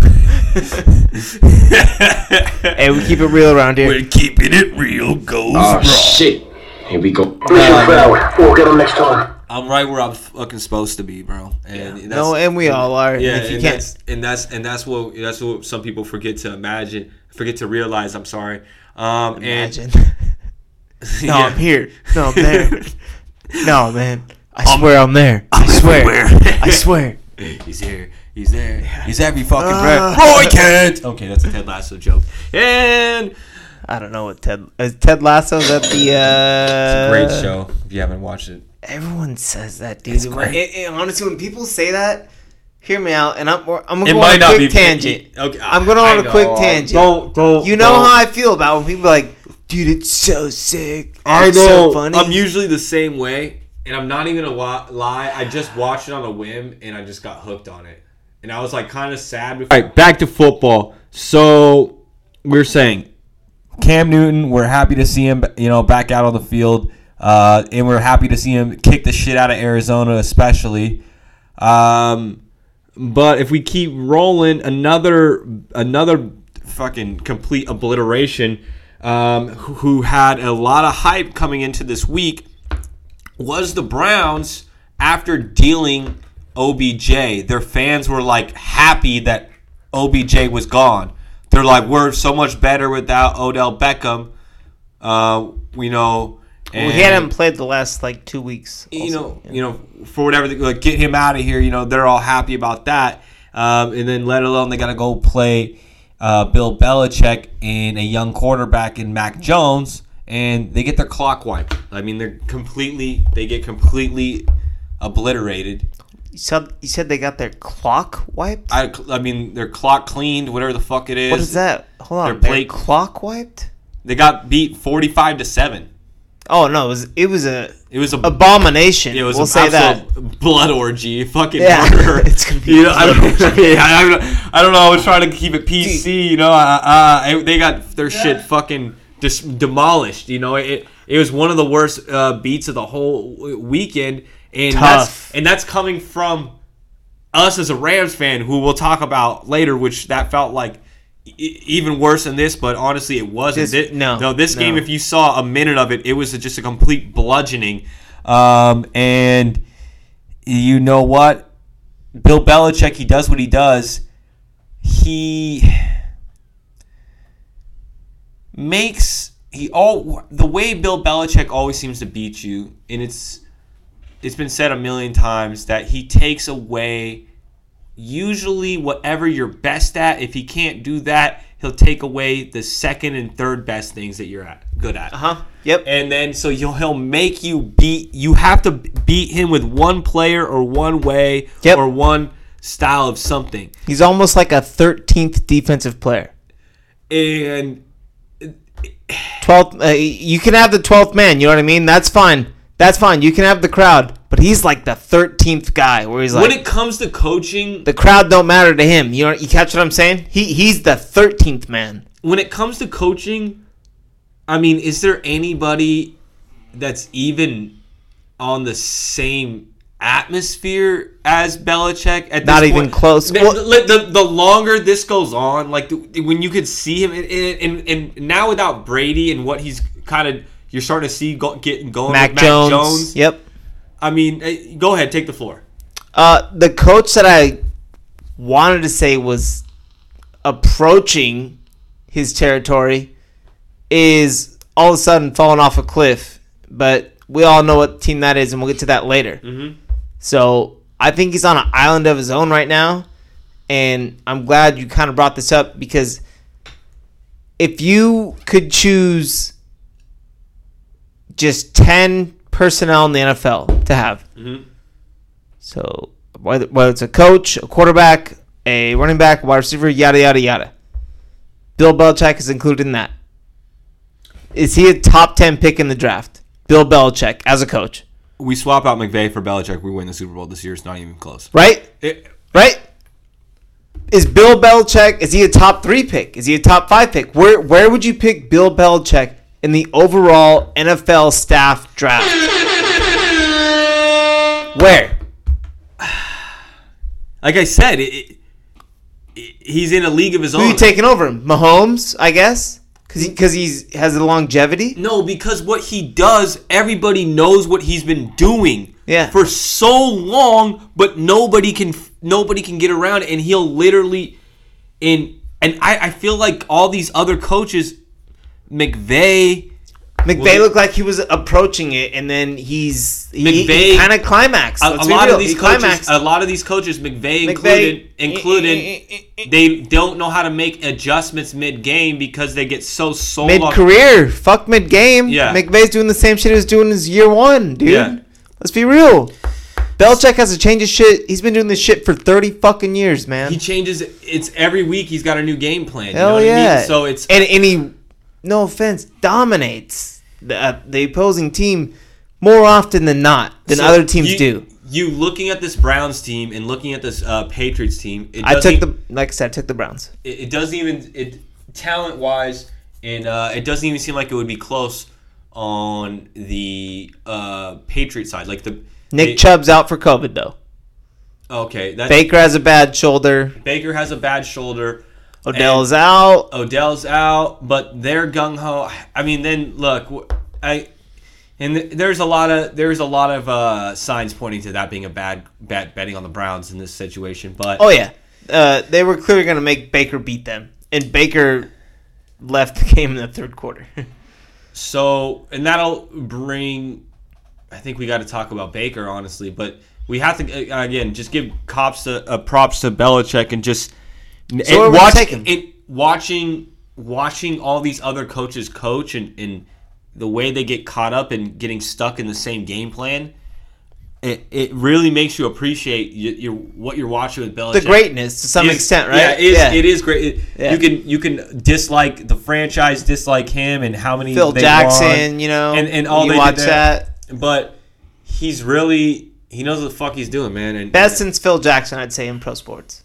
Hey, we keep it real around here.
We're keeping it real, goes
Oh
wrong.
shit. Here we go.
Mission failed. We'll get them next time.
I'm right where I'm fucking supposed to be, bro. And that's,
No, and we all are.
Yeah,
if you
and
can't,
that's and that's and that's what that's what some people forget to imagine, forget to realize. I'm sorry. Um,
imagine.
And,
no,
yeah.
I'm here. No, I'm there. no, man. I swear I'm there. I swear. I swear.
He's here. He's there. He's every fucking
Ah.
breath. Roy Kent. Okay, that's a Ted Lasso joke. And
I don't know what Ted. Is Ted Lasso's at the. Uh, it's a
great show. If you haven't watched it,
Everyone says that, dude.
It's great.
it- it- honestly, when people say that, hear me out, and I'm I'm gonna
it
go
might
on a
not
quick
be
tangent.
Okay,
I'm going
I
on a
know.
quick tangent.
Don't don't.
You know
don't.
how I feel about when people are like, dude, it's so sick.
I
It's
know.
so funny.
I'm usually the same way, and I'm not even wa- lie. I just watched it on a whim, and I just got hooked on it, and I was like kind of sad. Before. All right, back to football. So we're saying Cam Newton. We're happy to see him, you know, back out on the field, uh, and we're happy to see him kick the shit out of Arizona, especially. Um, but if we keep rolling, another another fucking complete obliteration. Um, who had a lot of hype coming into this week was the Browns after dealing OBJ. Their fans were like happy that OBJ was gone. They're like, we're so much better without Odell Beckham. Uh, we know.
Well, he hadn't played the last like two weeks.
you
also.
know, you know, for whatever, like get him out of here. You know, they're all happy about that. Um, and then let alone they got to go play uh, Bill Belichick and a young quarterback in Mac Jones, and they get their clock wiped. I mean, they're completely, they get completely obliterated.
You said you said they got their clock wiped.
I, I mean, their clock cleaned, whatever the fuck it is.
what is that? Hold on,
Their
their
plate-
clock wiped.
They got beat forty-five to seven.
Oh no, it was it was a
It was a
abomination.
It was
we'll say that.
blood orgy, fucking
Yeah,
murder.
it's gonna be
you know, I, don't, yeah, I, don't, I don't know. I was trying to keep it PC. You know, uh, uh, they got their shit fucking dis- demolished. You know, it it was one of the worst uh, beats of the whole weekend, and
Tough.
that's and that's coming from us as a Rams fan, who we'll talk about later. Which that felt like. e- Even worse than this, but honestly, it wasn't.
This-
Thi-
no,
no, this game, if you saw a minute of it, it was just a complete bludgeoning. Um, and you know what? Bill Belichick, he does what he does. He makes he all the way Bill Belichick always seems to beat you, and it's it's been said a million times that he takes away usually whatever you're best at. If he can't do that, he'll take away the second and third best things that you're at good at.
Uh huh. Yep.
And then so he'll he'll make you beat you have to beat him with one player or one way
Yep.
or one style of something.
He's almost like a 13th defensive player.
And
12th. Uh, you can have the 12th man. You know what I mean? That's fine. That's fine. You can have the crowd, but he's like the 13th guy, where he's like
when it comes to coaching,
the crowd don't matter to him. You know? You catch what I'm saying? He he's the 13th man.
when it comes to coaching, I mean, is there anybody that's even on the same atmosphere as Belichick at
Not even
point?
close.
The,
Well-
the, the, longer this goes on, like the, when you could see him, and, and, and now without Brady and what he's kind of, you're starting to see go, getting going
Mac, Jones.
Jones.
Yep.
I mean, go ahead, take the floor.
Uh, the coach that I wanted to say was approaching his territory is all of a sudden falling off a cliff. But we all know what team that is, and we'll get to that later.
Mhm.
So I think he's on an island of his own right now, and I'm glad you kind of brought this up because if you could choose just 10 personnel in the NFL to have,
Mhm.
so whether, whether it's a coach, a quarterback, a running back, wide receiver, yada yada yada. Bill Belichick is included in that. Is he a top ten pick in the draft? Bill Belichick as a coach,
We swap out McVay for Belichick. We win the Super Bowl this year. It's not even close.
right?
It-
Right? Is Bill Belichick? Is he a top three pick? Is he a top five pick? Where Where would you pick Bill Belichick in the overall NFL staff draft? Where?
like I said, it, it, he's in a league of his
Who
own.
you taking over him? Mahomes, I guess, because because he's has the longevity.
No, because what he does, everybody knows what he's been doing
Yeah.
for so long, but nobody can nobody can get around, it, and he'll literally in and I, I feel like all these other coaches, McVay,
McVay
Well,
looked like he was approaching it, and then he's he,
McVay-
kind of climaxed.
a,
Let's
a lot
real.
of these
He
coaches,
climaxed.
a lot of these coaches, McVay,
McVay-
included, eh, eh, included, eh, they don't know how to make adjustments mid game because they get so sold
Mid career, fuck mid game.
Yeah.
McVay's doing the same shit he was doing his year one, dude.
Yeah.
Let's be real. Belichick has to change his shit. He's been doing this shit for thirty fucking years, man.
He changes. It's every week. He's got a new game plan. You know
Hell
what
yeah.
I mean? So it's
and and he, no offense, dominates the uh, the opposing team more often than not than
so
other teams
you,
do.
You looking at this Browns team and looking at this uh, Patriots team. It
I took the like I said, I took the Browns.
It, it doesn't even it talent wise, and uh, it doesn't even seem like it would be close on the uh, Patriot side. Like the
Nick
they-
Chubb's out for COVID though.
Okay,
Baker has a bad shoulder.
Baker has a bad shoulder.
Odell's out.
Odell's out, but they're gung ho. I mean, then look, I and there's a lot of there's a lot of uh, signs pointing to that being a bad bet betting on the Browns in this situation. But
Oh yeah, uh, they were clearly going to make Baker beat them, and Baker left the game in the third quarter.
so and that'll bring. I think we got to talk about Baker honestly, but we have to uh, again just give cops to, uh, props to Belichick and just and
where would
watch it, watching watching all these other coaches coach and, and the way they get caught up and getting stuck in the same game plan. It, it really makes you appreciate your, your what you're watching with Belichick.
the greatness to some
Is-
extent, right?
Yeah, it is, it is great. It-
Yeah.
You can you can dislike the franchise, dislike him, and how many
Phil Jackson,
won,
you know,
and and all
you
they
watch that.
But he's really he knows what the fuck he's doing, man. And
Best since Phil Jackson, I'd say in pro sports.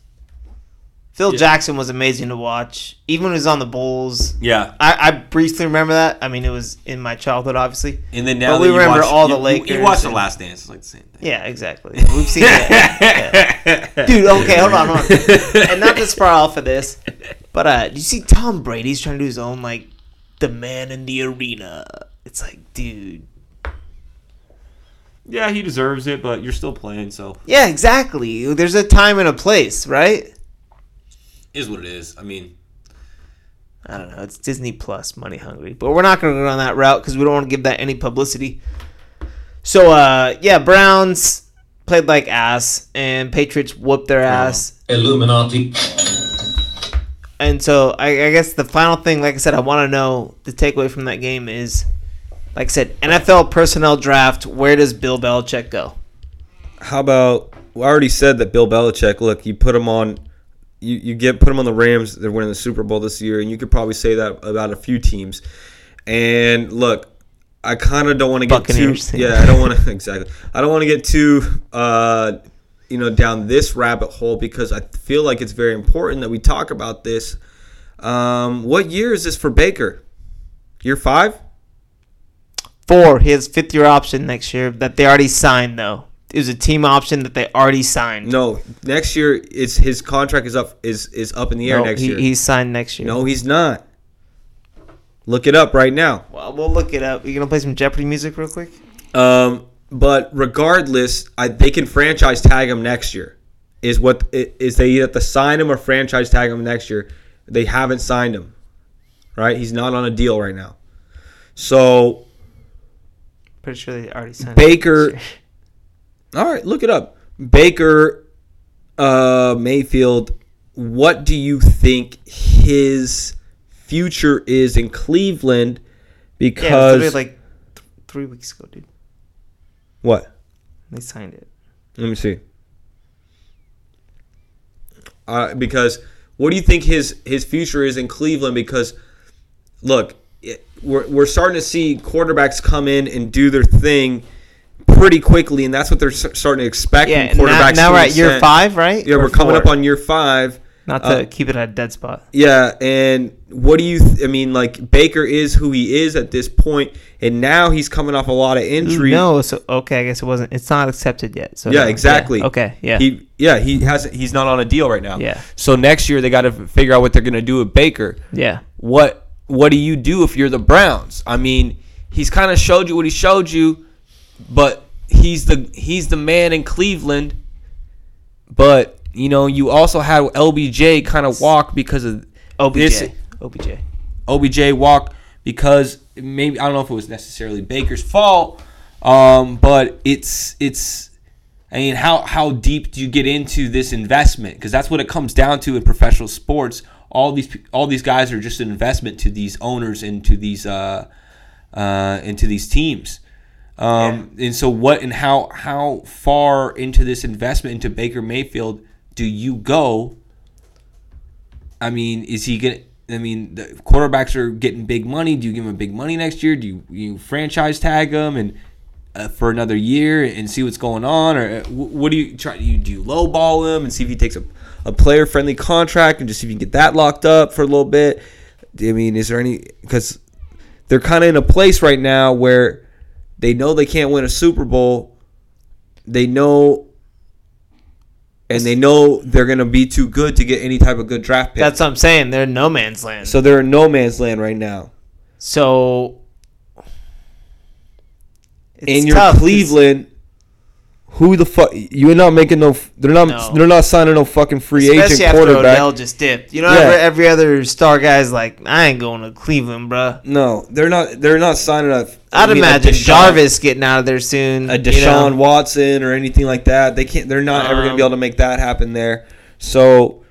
Phil
Yeah.
Jackson was amazing to watch, even when he was on the Bulls.
yeah,
I, I briefly remember that. I mean, it was in my childhood, obviously.
and then now
But we remember
watch-
all the
you-
Lakers
You watch the Last Dance, it's like the same thing.
Yeah, exactly. We've seen that. Yeah. Dude, okay, hold on, hold on. and not to far off of this, but uh, do you see Tom Brady's trying to do his own like the man in the arena? It's like, dude.
Yeah, he deserves it, but you're still playing, so
Yeah, exactly. There's a time and a place, right?
Is what it is. I mean,
I don't know. It's Disney Plus, money hungry, but we're not going to go down that route because we don't want to give that any publicity. So, uh, yeah, Browns played like ass, and Patriots whooped their ass.
Illuminati.
and so I, I guess the final thing, like I said, I want to know the takeaway from that game is, like I said, NFL personnel draft. Where does Bill Belichick go?
How about? Well, I already said that Bill Belichick. Look, you put him on. You, you get put them on the Rams. They're winning the Super Bowl this year, and you could probably say that about a few teams. And look, I kind of don't want to get
Buccaneers.
too. Yeah, I don't want to exactly. I don't want to get too. Uh, you know, down this rabbit hole because I feel like it's very important that we talk about this. Um, what year is this for Baker? Year five?
Four. He has fifth year option next year that they already signed though. It was a team option that they already signed.
No, next year is his contract is up is is up in the air
No,
next
he,
year.
he's signed next year.
no, he's not. Look it up right now.
Well, we'll look it up. You gonna play some Jeopardy music real quick?
Um, but regardless, I, they can franchise tag him next year. Is what is they either have to sign him or franchise tag him next year. They haven't signed him, right? He's not on a deal right now. So
Pretty sure they already signed.
Baker-. All right, look it up. Baker uh, Mayfield, what do you think his future is in Cleveland?
Yeah, it was
Because
literally like th- three weeks ago, dude.
what?
They signed it.
Let me see. Uh, because what do you think his his future is in Cleveland? Because look, it, we're we're starting to see quarterbacks come in and do their thing pretty quickly, and that's what they're starting to expect
Yeah,
from
now,
quarterbacks.
now
to
we're at year five, right?
Yeah,
Or
we're coming up on year five.
Not to
uh,
keep it at a dead spot.
Yeah, and what do you? Th- I mean, like Baker is who he is at this point, and now he's coming off a lot of injury.
No, so okay, I guess it wasn't. It's not accepted yet. So
Yeah,
no,
exactly.
okay, yeah.
He yeah he has he's not on a deal right now.
Yeah.
So next year they got to figure out what they're gonna do with Baker.
yeah.
What what do you do if you're the Browns? I mean, he's kind of showed you what he showed you, but he's the he's the man in Cleveland. But you know, you also had LBJ kind of walk because of
OBJ.
this-
OBJ.
OBJ walk because maybe I don't know if it was necessarily Baker's fault, um, but it's it's. I mean, how how deep do you get into this investment? Because that's what it comes down to in professional sports. All these all these guys are just an investment to these owners and to these uh, uh, into these teams. Um, And so, what and how how far into this investment into Baker Mayfield do you go? I mean, is he gonna? I mean, the quarterbacks are getting big money. Do you give him big money next year? Do you you franchise tag him and uh, for another year and see what's going on, or uh, what do you try? Do you, do you lowball him and see if he takes a, a player friendly contract and just see if you can get that locked up for a little bit? I mean, is there any because they're kind of in a place right now where they know they can't win a Super Bowl. They know. And they know they're gonna be too good to get any type of good draft pick.
That's what I'm saying. They're in no man's land.
So they're in no man's land right now.
So it's
and you're
tough
Cleveland. Who the fuck? You're not making no. They're not.
No.
They're not signing no fucking free
Especially
agent
after
quarterback.
Odell just dipped. You know,
Yeah.
every, every other star guy's like, I ain't going to Cleveland, bruh.
no, they're not. They're not signing a.
I'd
I mean, a
imagine
Deshaun-
Jarvis getting out of there soon.
a
you
Deshaun
know?
Watson or anything like that. They can't. They're not ever going to be
Um,
able to make that happen there. So,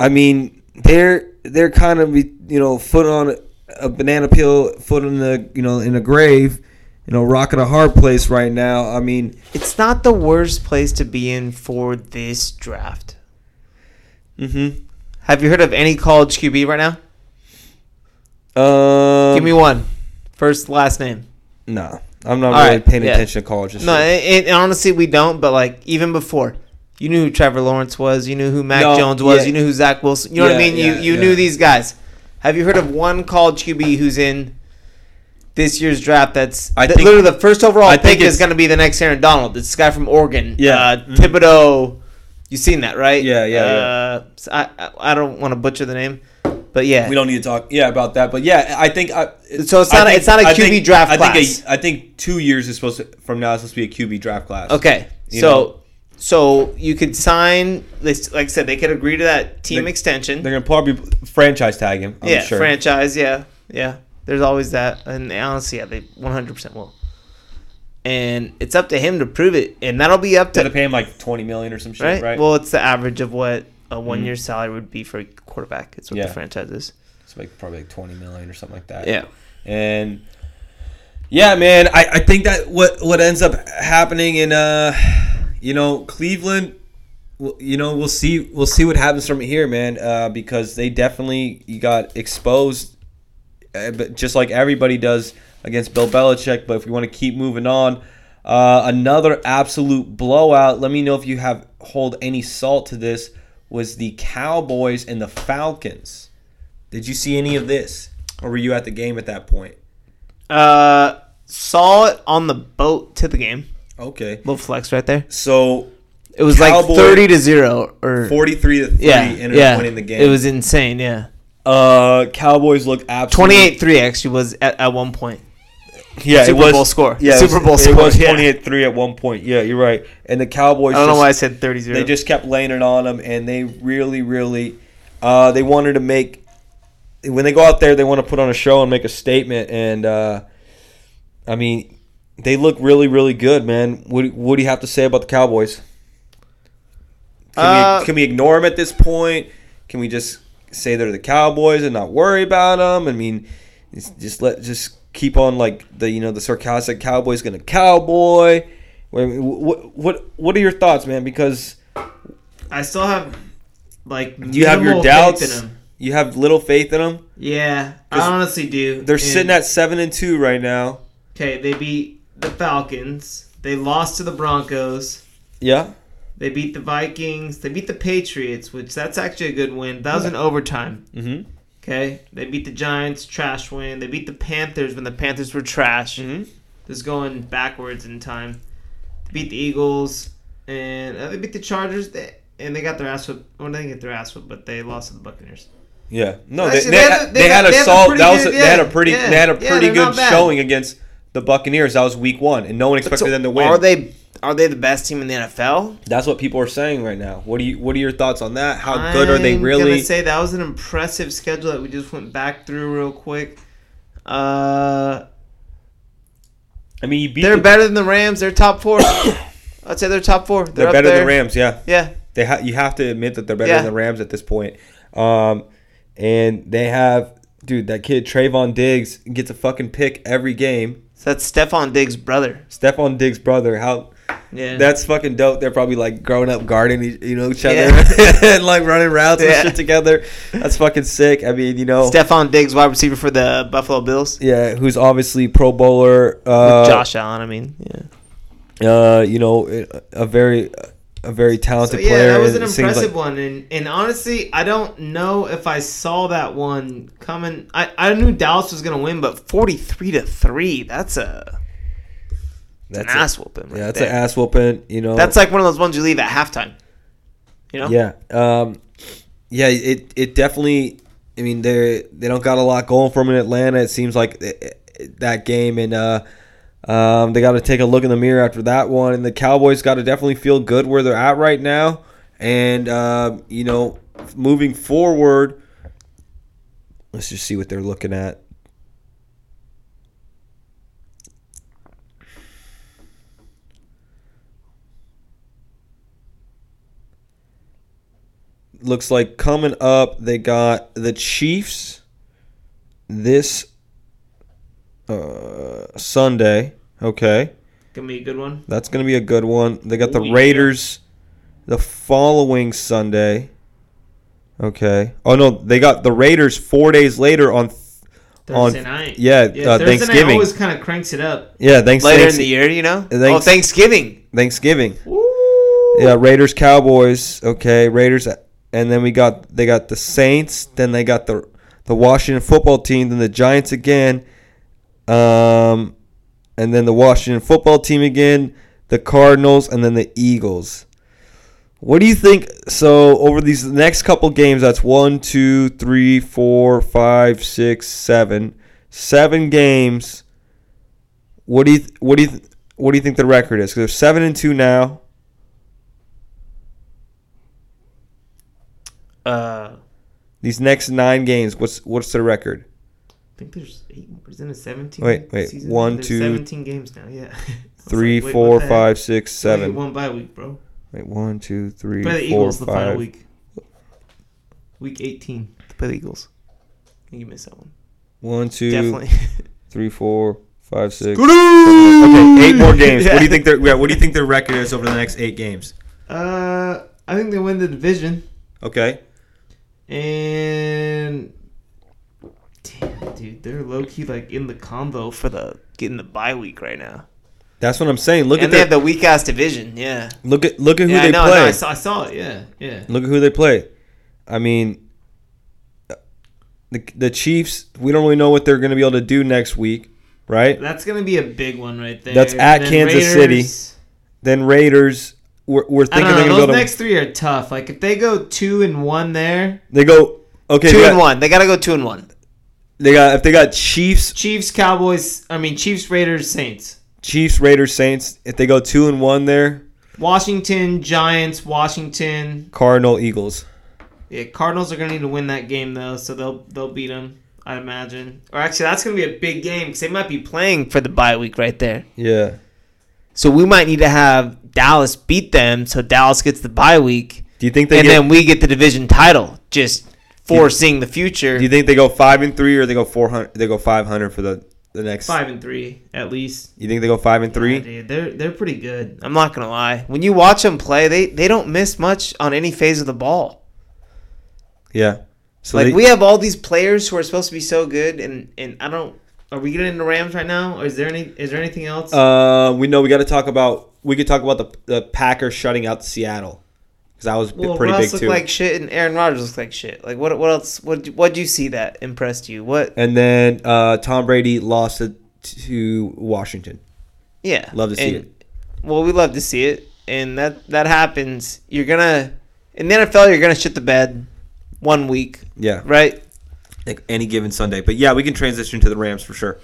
I mean, they're they're kind of you know foot on a banana peel, foot in the you know in a grave, you know, rocking a hard place right now. I mean,
It's not the worst place to be in for this draft.
mm-hmm.
Have you heard of any college QB right now?
Um,
Give me one. First, last name.
No, I'm not
All
really
right,
paying
yeah.
attention to college.
No, it, it- honestly, we don't. But like even before, you knew who Trevor Lawrence was. You knew who Mac
No,
Jones was.
yeah.
You knew who Zach Wilson. You know what I mean?
yeah,
you you
yeah.
knew these guys. Have you heard of one college QB who's in this year's draft? That's
I
th-
think-
literally the first overall
I
pick
think
is going to be the next Aaron Donald. It's This guy from Oregon.
Yeah.
uh,
Mhm.
Thibodeaux. You seen that, right?
Yeah, yeah, yeah.
Uh, so I I- don't want to butcher the name, but yeah.
we don't need to talk. Yeah, about that. But yeah, I think. I,
So it's not a- it's not a QB
think-
draft
I think
class.
A, I think two years is supposed to from now is supposed to be a QB draft class.
Okay,
You
so
know?
so you could sign. this- Like I said, they could agree to that team
They-
extension.
They're gonna probably franchise tag him. I'm
yeah,
sure.
franchise. Yeah, yeah. There's always that, and honestly, yeah, they 100 percent will. And it's up to him to prove it, and that'll be up
Gotta
to
pay him like twenty million or some shit,
right?
right?
Well, it's the average of what a one year salary would be for a quarterback. It's what
Yeah.
the franchise is.
It's like probably like twenty million or something like that.
Yeah.
And yeah, man, I, I think that what what ends up happening in uh you know Cleveland, you know we'll see we'll see what happens from here, man. Uh, because they definitely got exposed, just like everybody does against Bill Belichick. But if we want to keep moving on, uh, another absolute blowout. Let me know if you have hold any salt to this. Was the Cowboys and the Falcons? Did you see any of this, or were you at the game at that point?
Uh, saw it on the boat to the game.
Okay.
Little flex right there.
So
It was
Cowboy-
like thirty to zero or
43 to 3
yeah, yeah.
winning the game.
It was insane. Yeah,
uh Cowboys look absolutely
28-3 actually was at, at one point.
Yeah,
Super
it was
Bowl score.
Yeah,
Super Bowl
it
score,
was
yeah.
28-3 at one point. Yeah, you're right. And the Cowboys
I don't know why I said 30-0.
they just kept laying it on them and they really really uh they wanted to make when they go out there they want to put on a show and make a statement and uh I mean they look really really good, man. What what do you have to say about the Cowboys? Can,
Uh,
we, can we ignore them at this point? Can we just say they're the Cowboys and not worry about them? I mean, just let just keep on like the you know the sarcastic Cowboys to cowboy. What what what are your thoughts, man? Because
I still have like
you have your doubts? You have little faith in them.
Yeah, I honestly do.
They're
And-
sitting at seven and two right now.
Okay, they beat the Falcons. They lost to the Broncos.
Yeah,
They beat the Vikings. They beat the Patriots, which that's actually a good win. That was in overtime.
Mhm.
Okay. They beat the Giants, trash win. They beat the Panthers when the Panthers were trash.
Mhm.
Just going backwards in time. They beat the Eagles and uh, they beat the Chargers. They, and they got their ass whipped. Well, they didn't get their ass whipped, but they lost to the Buccaneers.
yeah. No,
Actually,
they,
they
they,
had
had,
a-
they
they
had a
they have a
solid.
pretty
That was
good-
they had a pretty
yeah,
they had a pretty
they're
good showing against the Buccaneers. That was week one, and no one expected
So
them to win.
Are they are they the best team in the NFL?
That's what people are saying right now. What do you What are your thoughts on that? How good are they really?
I'm gonna say that was an impressive schedule that we just went back through real quick. Uh,
I mean, you beat.
they're
the-
better than the Rams. They're top four. I'd say they're top four. They're,
better
there.
than the Rams. Yeah,
Yeah,
they ha- you have to admit that they're better
Yeah.
than the Rams at this point. Um, and they have, dude, that kid Trevon Diggs gets a fucking pick every game.
so that's Stefon Diggs' brother.
Stefon Diggs' brother. How
Yeah,
that's fucking dope. They're probably like growing up guarding, each- you know, each other
Yeah.
and like running routes
Yeah.
and shit together. That's fucking sick. I mean, you know,
Stefon Diggs, wide receiver for the Buffalo Bills.
yeah, who's obviously Pro Bowler. Uh,
With Josh Allen, I mean, yeah.
uh, you know, a very, a very
So
talented
yeah,
player.
that was an impressive
like-
one, and and honestly, I don't know if I saw that one coming. I, I knew Dallas was gonna win, but forty three to three, that's a
That's
an
a-
ass whooping. Right
Yeah, that's
there.
an ass whooping. You know,
That's like one of those ones you leave at halftime. You know?
yeah, um, yeah. It it definitely. I mean, they they don't got a lot going for them in Atlanta. It seems like eh, eh, that game, and uh, um, they got to take a look in the mirror after that one. And the Cowboys got to definitely feel good where they're at right now. And uh, you know, moving forward, let's just see what they're looking at. Looks like coming up they got the Chiefs this uh, Sunday. Okay,
Gonna be a good one.
that's gonna be a good one. They got the
Ooh, yeah.
Raiders the following Sunday. Okay. Oh no, they got the Raiders four days later on.
Thursday
on
night.
yeah, uh,
Thursday night
Thanksgiving.
always kind of cranks it up.
yeah, thanks.
Later
thanks-
in the year, you know?
Thanks-
oh, Thanksgiving.
Thanksgiving.
Woo.
Yeah, Raiders Cowboys. Okay, Raiders, and then we got they got the Saints. Then they got the the Washington football team. Then the Giants again. Um, and then the Washington football team again. The Cardinals, and then the Eagles. What do you think? So over these next couple games, that's one, two, three, four, five, six, seven, seven games. What do you what do you what do you think the record is? Because they're seven and two now.
Uh,
These next nine games, what's what's the record?
I think there's eight. Isn't it seventeen?
Wait, wait,
season?
one,
There's
two,
seventeen games now. Yeah. I
Three,
like, wait,
four,
what heck?
six,
Only
seven.
One bye week, bro.
Wait, one, two, three,
Play the
four,
Eagles the final week. Week 18 play the Eagles. I think you missed that one.
One, two,
Definitely.
three, four, five, six. Okay, eight more games. What do you think their yeah, What do you think their record is over the next eight games?
uh, I think they win the division.
Okay.
And damn, dude, they're low key like in the combo for the getting the bye week right now.
That's what I'm saying. Look
and
at
they
their,
have the weak ass division. Yeah.
look at look at who
yeah,
they
no,
play.
no, I saw, I saw it. Yeah, yeah.
Look at who they play. I mean, the the Chiefs. We don't really know what they're going to be able to do next week, right?
That's gonna be a big one right there.
That's at Kansas City. Then Raiders. We're, we're
I
thinking
don't
they're
know.
going to
Those
go to.
next three are tough. Like if they go two and one there,
they go okay.
two and
got,
one. They gotta go two and one.
They got if they got Chiefs,
Chiefs, Cowboys. I mean Chiefs, Raiders, Saints.
Chiefs, Raiders, Saints. If they go two and one there,
Washington, Giants, Washington.
Cardinal, Eagles.
Yeah, Cardinals are gonna need to win that game though, so they'll they'll beat them. I imagine. Or actually, that's gonna be a big game because they might be playing for the bye week right there.
Yeah.
So we might need to have Dallas beat them, so Dallas gets the bye week,
Do you think they
and
get,
then we get the division title. Just foreseeing the future.
Do you think they go five and three or they go four hundred? They go five hundred for the the next.
five and three at least.
You think they go five and three?
Yeah, dude, they're they're pretty good. I'm not gonna lie. When you watch them play, they they don't miss much on any phase of the ball.
Yeah. So
like
they,
we have all these players who are supposed to be so good, and and I don't. Are we getting into Rams right now, or is there any? Is there anything else?
uh, we know we got to talk about. We could talk about the the Packers shutting out Seattle because that was
well,
pretty
Russ
big
looked
too.
like shit, and Aaron Rodgers looks like shit. Like what? What else? What? What do you see that impressed you? What?
and then uh, Tom Brady lost it to Washington.
Yeah,
Love to see
And- Well, we love to see it, and that that happens. You're gonna in the NFL, you're gonna shit the bed one week,
Yeah,
right?
Like any given Sunday. But yeah, we can transition to the Rams for sure.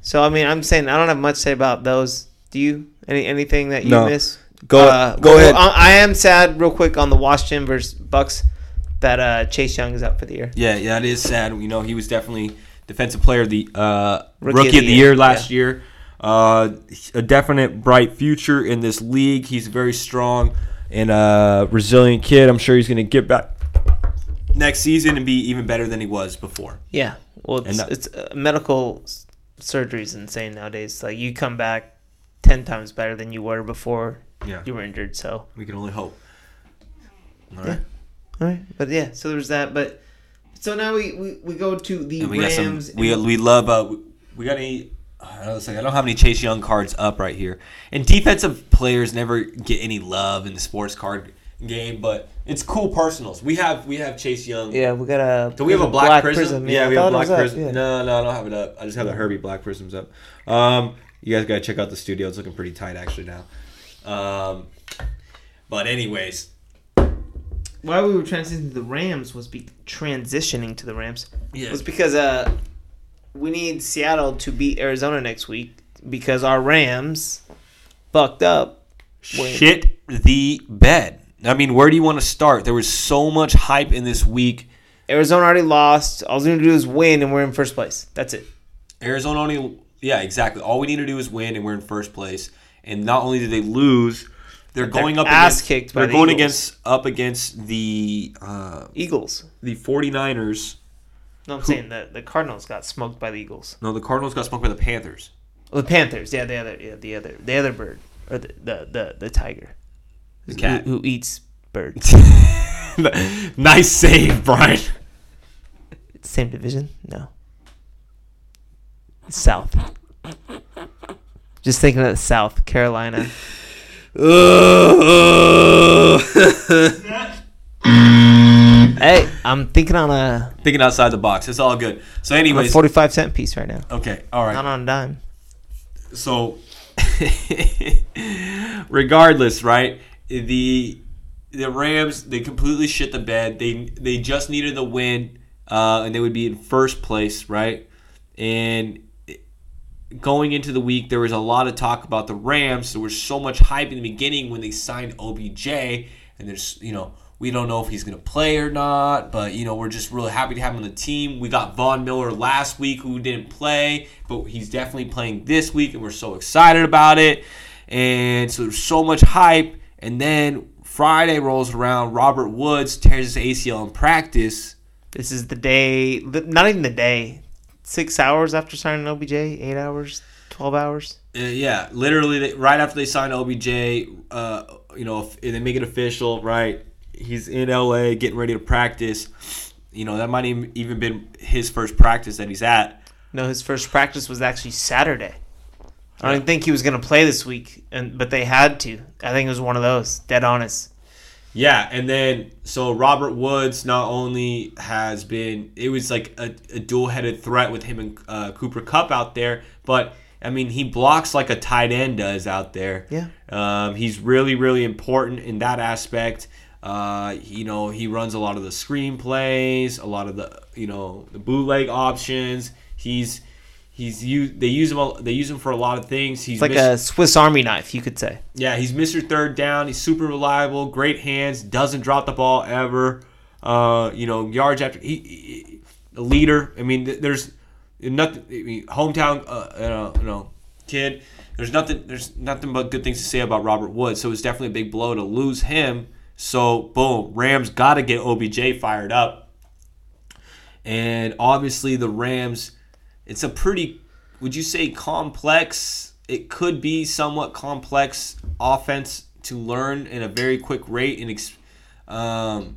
So I mean, I'm saying I don't have much to say about those. Do you? Any anything that you
No.
miss?
Go
Uh,
go
well,
ahead.
I, I am sad, real quick, on the Washington versus Bucks that uh, Chase Young is out for the year.
Yeah, yeah, it is sad. You know, he was definitely defensive player of the uh,
Rookie
rookie,
of
of
the
the
year,
year last
yeah.
year. Uh, a definite bright future in this league. He's very strong and a resilient kid. I'm sure he's going to get back next season and be even better than he was before.
Yeah. Well, it's,
that-
it's uh, medical surgery is insane nowadays. Like you come back ten times better than you were before
Yeah,
you were injured. So
we can only hope. All
Yeah.
right.
all right, but yeah, so there's that. But so now we we, we go to the
And we
Rams.
some. We we love. Uh, we- we got any. I don't, I don't have any Chase Young cards up right here. And defensive players never get any love in the sports card game, but it's cool personals. We have we have Chase Young.
yeah, we got a.
Do we have a black, prism?
Yeah,
Yeah, we
I
have a black
was up,
prism.
yeah.
No, no, I don't have it up. I just have the Herbie black prisms up. Um, you guys gotta check out the studio. It's looking pretty tight actually now. Um, but anyways,
Why we were transitioning to the Rams was be transitioning to the Rams
yeah,
was because uh we need Seattle to beat Arizona next week because our Rams fucked up. Wait.
shit the bed. I mean, where do you want to start? There was so much hype in this week.
Arizona already lost. All we need to do is win, and we're in first place. That's it.
Arizona only, yeah, exactly. All we need to do is win, and we're in first place. And not only did they lose, they're
They're
going up
ass
against,
kicked by
They're
the
going
Eagles.
against up against the uh,
Eagles.
the 49ers.
No, I'm saying that the Cardinals got smoked by the Eagles.
No, the Cardinals got smoked by the Panthers.
Oh, the Panthers. Yeah, the other, yeah, the other, the other bird, or the the the, the tiger,
The cat.
who, who eats birds.
nice save, Brian.
Same division? No. South. Just thinking of the South Carolina. Hey, I'm thinking on a,
Thinking outside the box. It's all good. So, anyways,
45 cent piece right now.
okay, all right.
Not on a dime.
so regardless, right? The the Rams they completely shit the bed. They they just needed the win, uh, and they would be in first place, right? And going into the week, there was a lot of talk about the Rams. There was so much hype in the beginning when they signed OBJ, and there's you know. We don't know if he's going to play or not, but you know we're just really happy to have him on the team. We got Von Miller last week who didn't play, but he's definitely playing this week, and we're so excited about it. And so there's so much hype, and then Friday rolls around. Robert Woods tears his ACL in practice.
This is the day, not even the day. Six hours after signing OBJ, eight hours, twelve hours.
Uh, yeah, literally, they, right after they sign OBJ, uh, you know, if they make it official, right? He's in LA getting ready to practice. You know, that might even even been his first practice that he's at.
No, his first practice was actually Saturday. I don't even think he was going to play this week, and but they had to. I think it was one of those. Dead honest.
Yeah, and then so Robert Woods not only has been it was like a, a dual-headed threat with him and uh, Cooper Kupp out there, but I mean he blocks like a tight end does out there.
Yeah.
um, he's really really important in that aspect. Uh, you know he runs a lot of the screen plays, a lot of the you know the bootleg options. He's he's used they use him a- they use him for a lot of things. He's
It's like
mis-
a Swiss Army knife, you could say.
yeah, he's Mr. Third Down. He's super reliable, great hands, doesn't drop the ball ever. Uh, you know, yards after he, he a leader. I mean, there's nothing. I mean, hometown, uh, you know, you know, kid. There's nothing. There's nothing but good things to say about Robert Woods. So it's definitely a big blow to lose him. So boom, Rams got to get OBJ fired up. And obviously the Rams, it's a pretty, would you say complex? It could be somewhat complex offense to learn in a very quick rate and, um,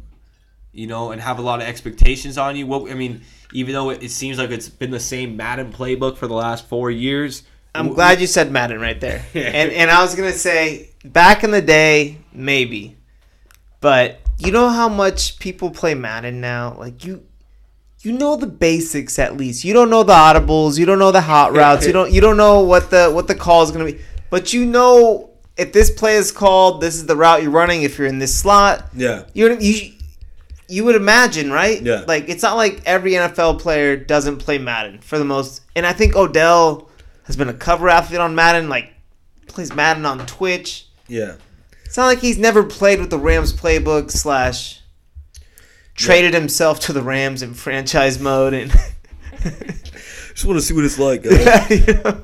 you know, and have a lot of expectations on you. What I mean, even though it, it seems like it's been the same Madden playbook for the last four years.
I'm glad you said Madden right there. and and I was gonna say back in the day, maybe, but you know how much people play Madden now. Like you, you know the basics at least. You don't know the audibles. You don't know the hot routes. You don't you don't know what the what the call is gonna be. But you know if this play is called, this is the route you're running. If you're in this slot,
Yeah.
you're you. You would imagine, right?
Yeah.
Like it's not like every NFL player doesn't play Madden for the most. And I think Odell has been a cover athlete on Madden. Like plays Madden on Twitch.
Yeah.
It's not like he's never played with the Rams playbook slash traded himself to the Rams in franchise mode and.
Just want to see what it's like.
you know?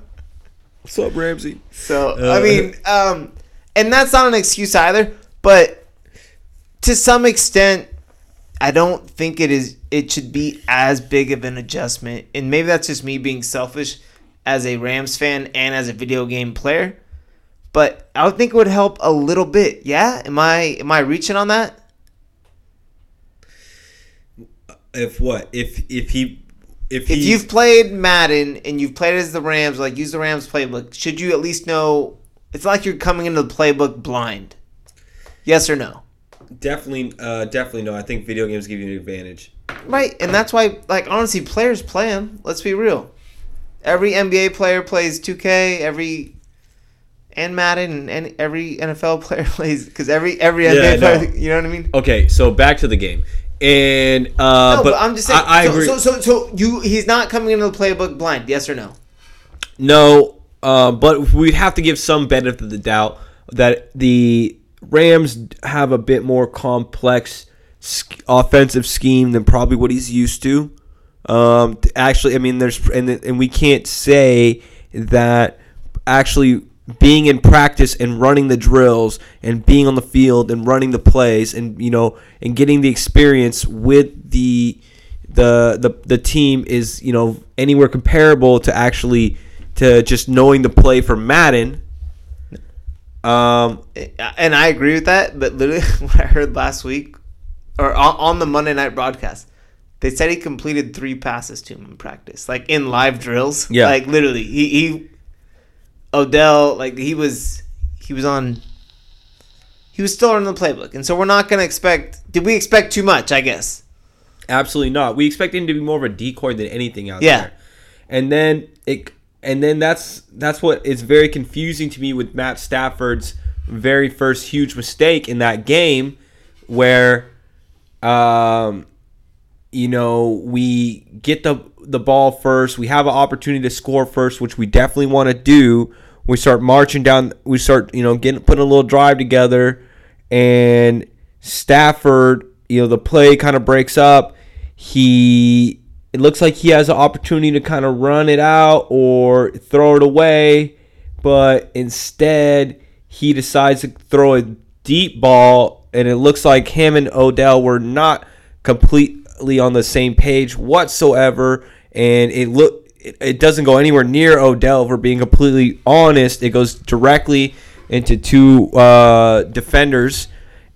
What's up, Ramsey?
So
Uh,
I mean, um, and that's not an excuse either. But to some extent, I don't think it is. It should be as big of an adjustment, and maybe that's just me being selfish as a Rams fan and as a video game player. But I would think it would help a little bit. Yeah, am I am I reaching on that?
If what? If if he if,
If you've played Madden and you've played as the Rams, like use the Rams playbook, should you at least know? It's like you're coming into the playbook blind. Yes or no?
definitely uh, definitely no. I think video games give you an advantage.
Right, and that's why, like, honestly, players play them. Let's be real. Every NBA player plays 2K. Every and Madden and every NFL player plays because every every
Yeah,
NBA player. You know what I mean?
Okay, so back to the game, and uh,
No,
but,
but, I'm just saying.
I, I
so,
agree.
So, so, so you he's not coming into the playbook blind. Yes or no?
No, uh, but we'd have to give some benefit of the doubt that the Rams have a bit more complex offensive scheme than probably what he's used to. Um, actually, I mean, there's and and we can't say that actually being in practice and running the drills and being on the field and running the plays and you know and getting the experience with the the the, the team is you know anywhere comparable to actually to just knowing the play for Madden. Um,
And I agree with that. But literally, what I heard last week, or on, the Monday night broadcast, they said he completed three passes to him in practice, like in live drills.
Yeah.
like literally, he, he Odell, like he was, he was on. He was still in the playbook, and so we're not gonna expect. Did we expect too much? I guess.
Absolutely not. We expect him to be more of a decoy than anything out
Yeah.
there. And then it and then that's that's what is very confusing to me with Matt Stafford's very first huge mistake in that game where um you know, we get the the ball first, we have an opportunity to score first, which we definitely want to do. We start marching down we start, you know, getting putting a little drive together and Stafford, you know, the play kind of breaks up. He it looks like he has an opportunity to kind of run it out or throw it away, but instead he decides to throw a deep ball and it looks like him and Odell were not completely on the same page whatsoever. And it look it, it doesn't go anywhere near Odell. For being completely honest, it goes directly into two uh, defenders.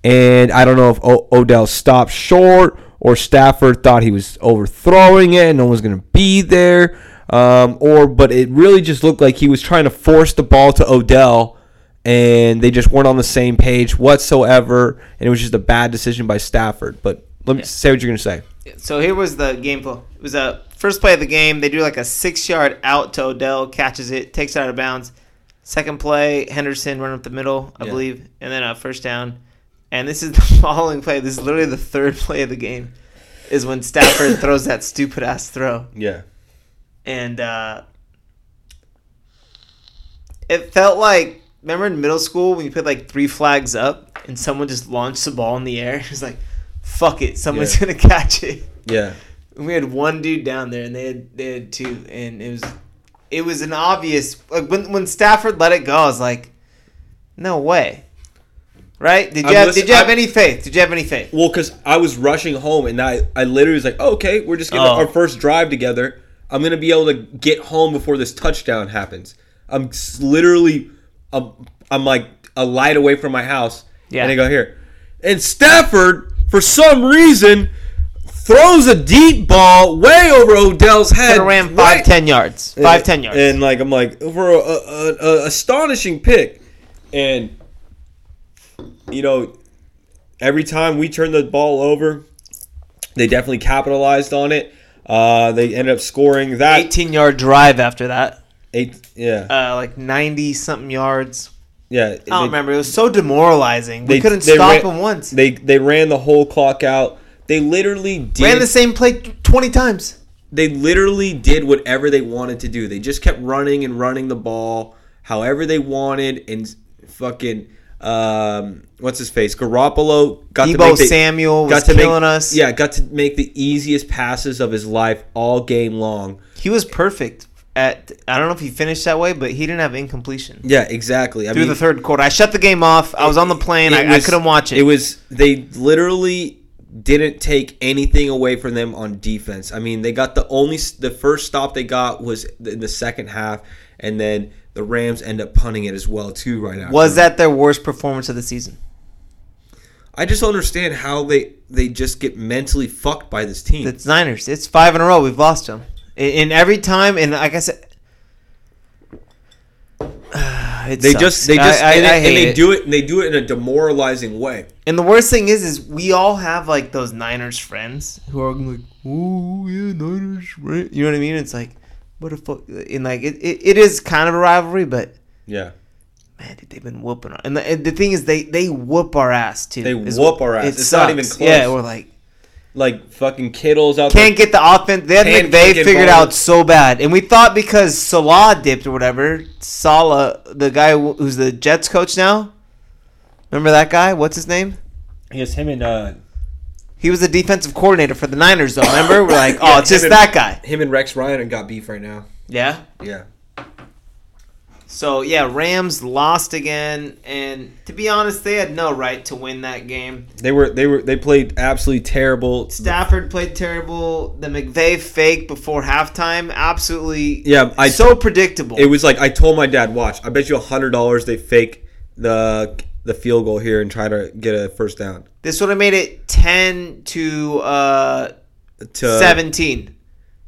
And I don't know if o- Odell stopped short or Stafford thought he was overthrowing it and no one's going to be there. Um, or, but it really just looked like he was trying to force the ball to Odell and they just weren't on the same page whatsoever. And it was just a bad decision by Stafford. But let me say what you're going to say.
So here was the game flow. It was a first play of the game. They do like a six yard out to Odell, catches it, takes it out of bounds. Second play, Henderson run up the middle, I
Yeah.
believe, and then a first down. And this is the following play. This is literally the third play of the game. Is when Stafford throws that stupid ass throw,
Yeah.
and uh, it felt like remember in middle school when you put like three flags up and someone just launched the ball in the air. It's like, fuck it, someone's
Yeah.
gonna catch it.
Yeah.
We had one dude down there, and they had they had two, and it was it was an obvious like when when Stafford let it go, I was like, no way, right? Did you have did you have
I'm-
any faith? Did you have any faith?
Well, because I was rushing home and I, I literally was like, oh, okay, we're just getting
Oh.
our first drive together. I'm going to be able to get home before this touchdown happens. I'm literally, I'm, I'm like a light away from my house.
Yeah.
And I go here. And Stafford, for some reason, throws a deep ball way over Odell's head.
Could ran five
right-
ten yards, five ten yards.
And like I'm like for a, a, a astonishing pick, and you know, every time we turn the ball over, they definitely capitalized on it. Uh, they ended up scoring that
Eighteen yard drive after that,
eight. Yeah,
uh, like ninety something yards.
yeah.
I don't remember. It was so demoralizing. We
They-
couldn't stop
ran-
him once.
They they ran the whole clock out. They literally did.
ran the same play twenty times.
they literally did whatever they wanted to do. They just kept running and running the ball however they wanted, and fucking um, what's his face? Garoppolo got to
Deebo
make the,
Samuel was
got to
killing
make,
us.
Yeah, got to make the easiest passes of his life all game long.
He was perfect at. I don't know if he finished that way, but he didn't have incompletion.
Yeah, exactly. I
through
mean,
the third quarter. I shut the game off. I was on the plane. I, I couldn't watch it.
It was they literally didn't take anything away from them on defense. I mean, they got the only the first stop they got was in the second half, and then the Rams end up punting it as well too. Right now,
was that their worst performance of the season?
I just don't understand how they they just get mentally fucked by this team.
It's Niners. It's five in a row. We've lost them. In, in every time, and like I said, it
they
sucks.
just they just
I,
and,
I
they, and they
it.
do it and they do it in a demoralizing way.
And the worst thing is, is we all have like those Niners friends who are like, "Oh yeah, Niners," right? You know what I mean? It's like, what the fuck? And like, it, it, it is kind of a rivalry, but
Yeah.
man, dude, they've been whooping. Our, and, the, and the thing is, they they whoop our ass too.
They
Is-
whoop our ass.
It
It's not even
sucks.
close.
Yeah, we're like
Like fucking Kittle's out there.
can't
there.
get the offense. They had McVay figured out so bad, and we thought because Salah dipped or whatever, Salah, the guy who's the Jets coach now. Remember that guy? What's his name?
Yes, him and uh,
He was the defensive coordinator for the Niners, though. Remember? We're like, oh,
Yeah,
it's just
him
that guy.
Him and Rex Ryan got beef right now.
Yeah.
Yeah.
So yeah, Rams lost again, and to be honest, they had no right to win that game.
They were they were they played absolutely terrible.
Stafford played terrible. The McVay fake before halftime, absolutely.
Yeah, I
so predictable.
It was like I told my dad, "Watch, I bet you a hundred dollars they fake the the field goal here and try to get a first down."
this would have made it ten to uh,
To
seventeen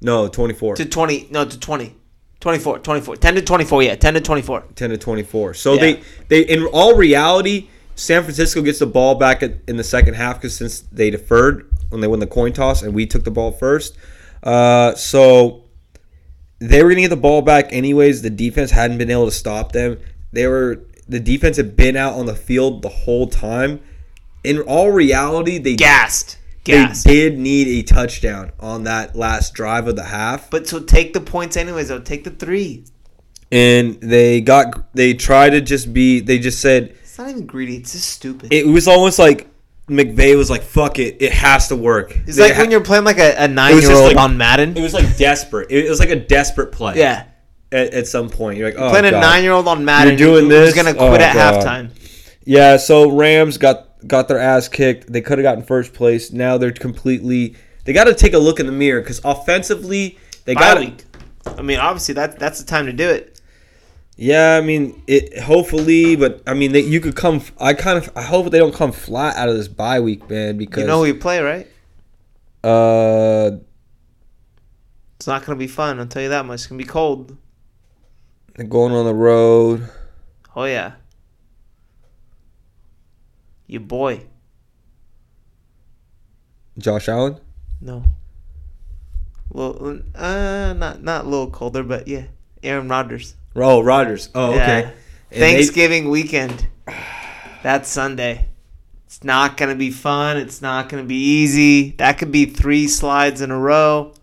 no twenty four.
to twenty. No, to 20. 24, 24. 10 to 24, yeah. 10 to 24.
10 to 24. So
Yeah.
they they in all reality, San Francisco gets the ball back at, in the second half because since they deferred when they won the coin toss and we took the ball first, uh, so they were gonna get the ball back anyways. The defense hadn't been able to stop them. They were the defense had been out on the field the whole time. In all reality, they
Gassed.
they did need a touchdown on that last drive of the half.
But so take the points anyways, though. Take the three.
and they got they tried to just be they just said
It's not even greedy. It's just stupid.
it was almost like McVay was like fuck it it has to work
it's
They
like
ha-
when you're playing like a, a nine year old
like-
on Madden.
it was like desperate it was like a desperate play
yeah.
At, at some point you're like oh
playing a nine year old on Madden
You're doing this?
going to
Oh,
quit at
God.
halftime.
yeah so Rams got got their ass kicked. They could have gotten first place. Now they're completely. They got to take a look in the mirror because offensively they got.
I mean, obviously that that's the time to do it.
Yeah, I mean, it hopefully, but I mean, they, you could come. I kind of. I hope they don't come flat out of this bye week, man. Because
You know who you play, right?
uh,
It's not gonna be fun. I'll tell you that much. It's gonna be cold.
They're going on the road.
Oh yeah. Your boy.
Josh Allen.
No. Well, uh, not not a little colder, but yeah, Aaron Rodgers.
Oh, Rodgers. Oh,
Yeah.
okay. And they-
Thanksgiving weekend. That's Sunday. It's not gonna be fun. It's not gonna be easy. That could be three slides in a row.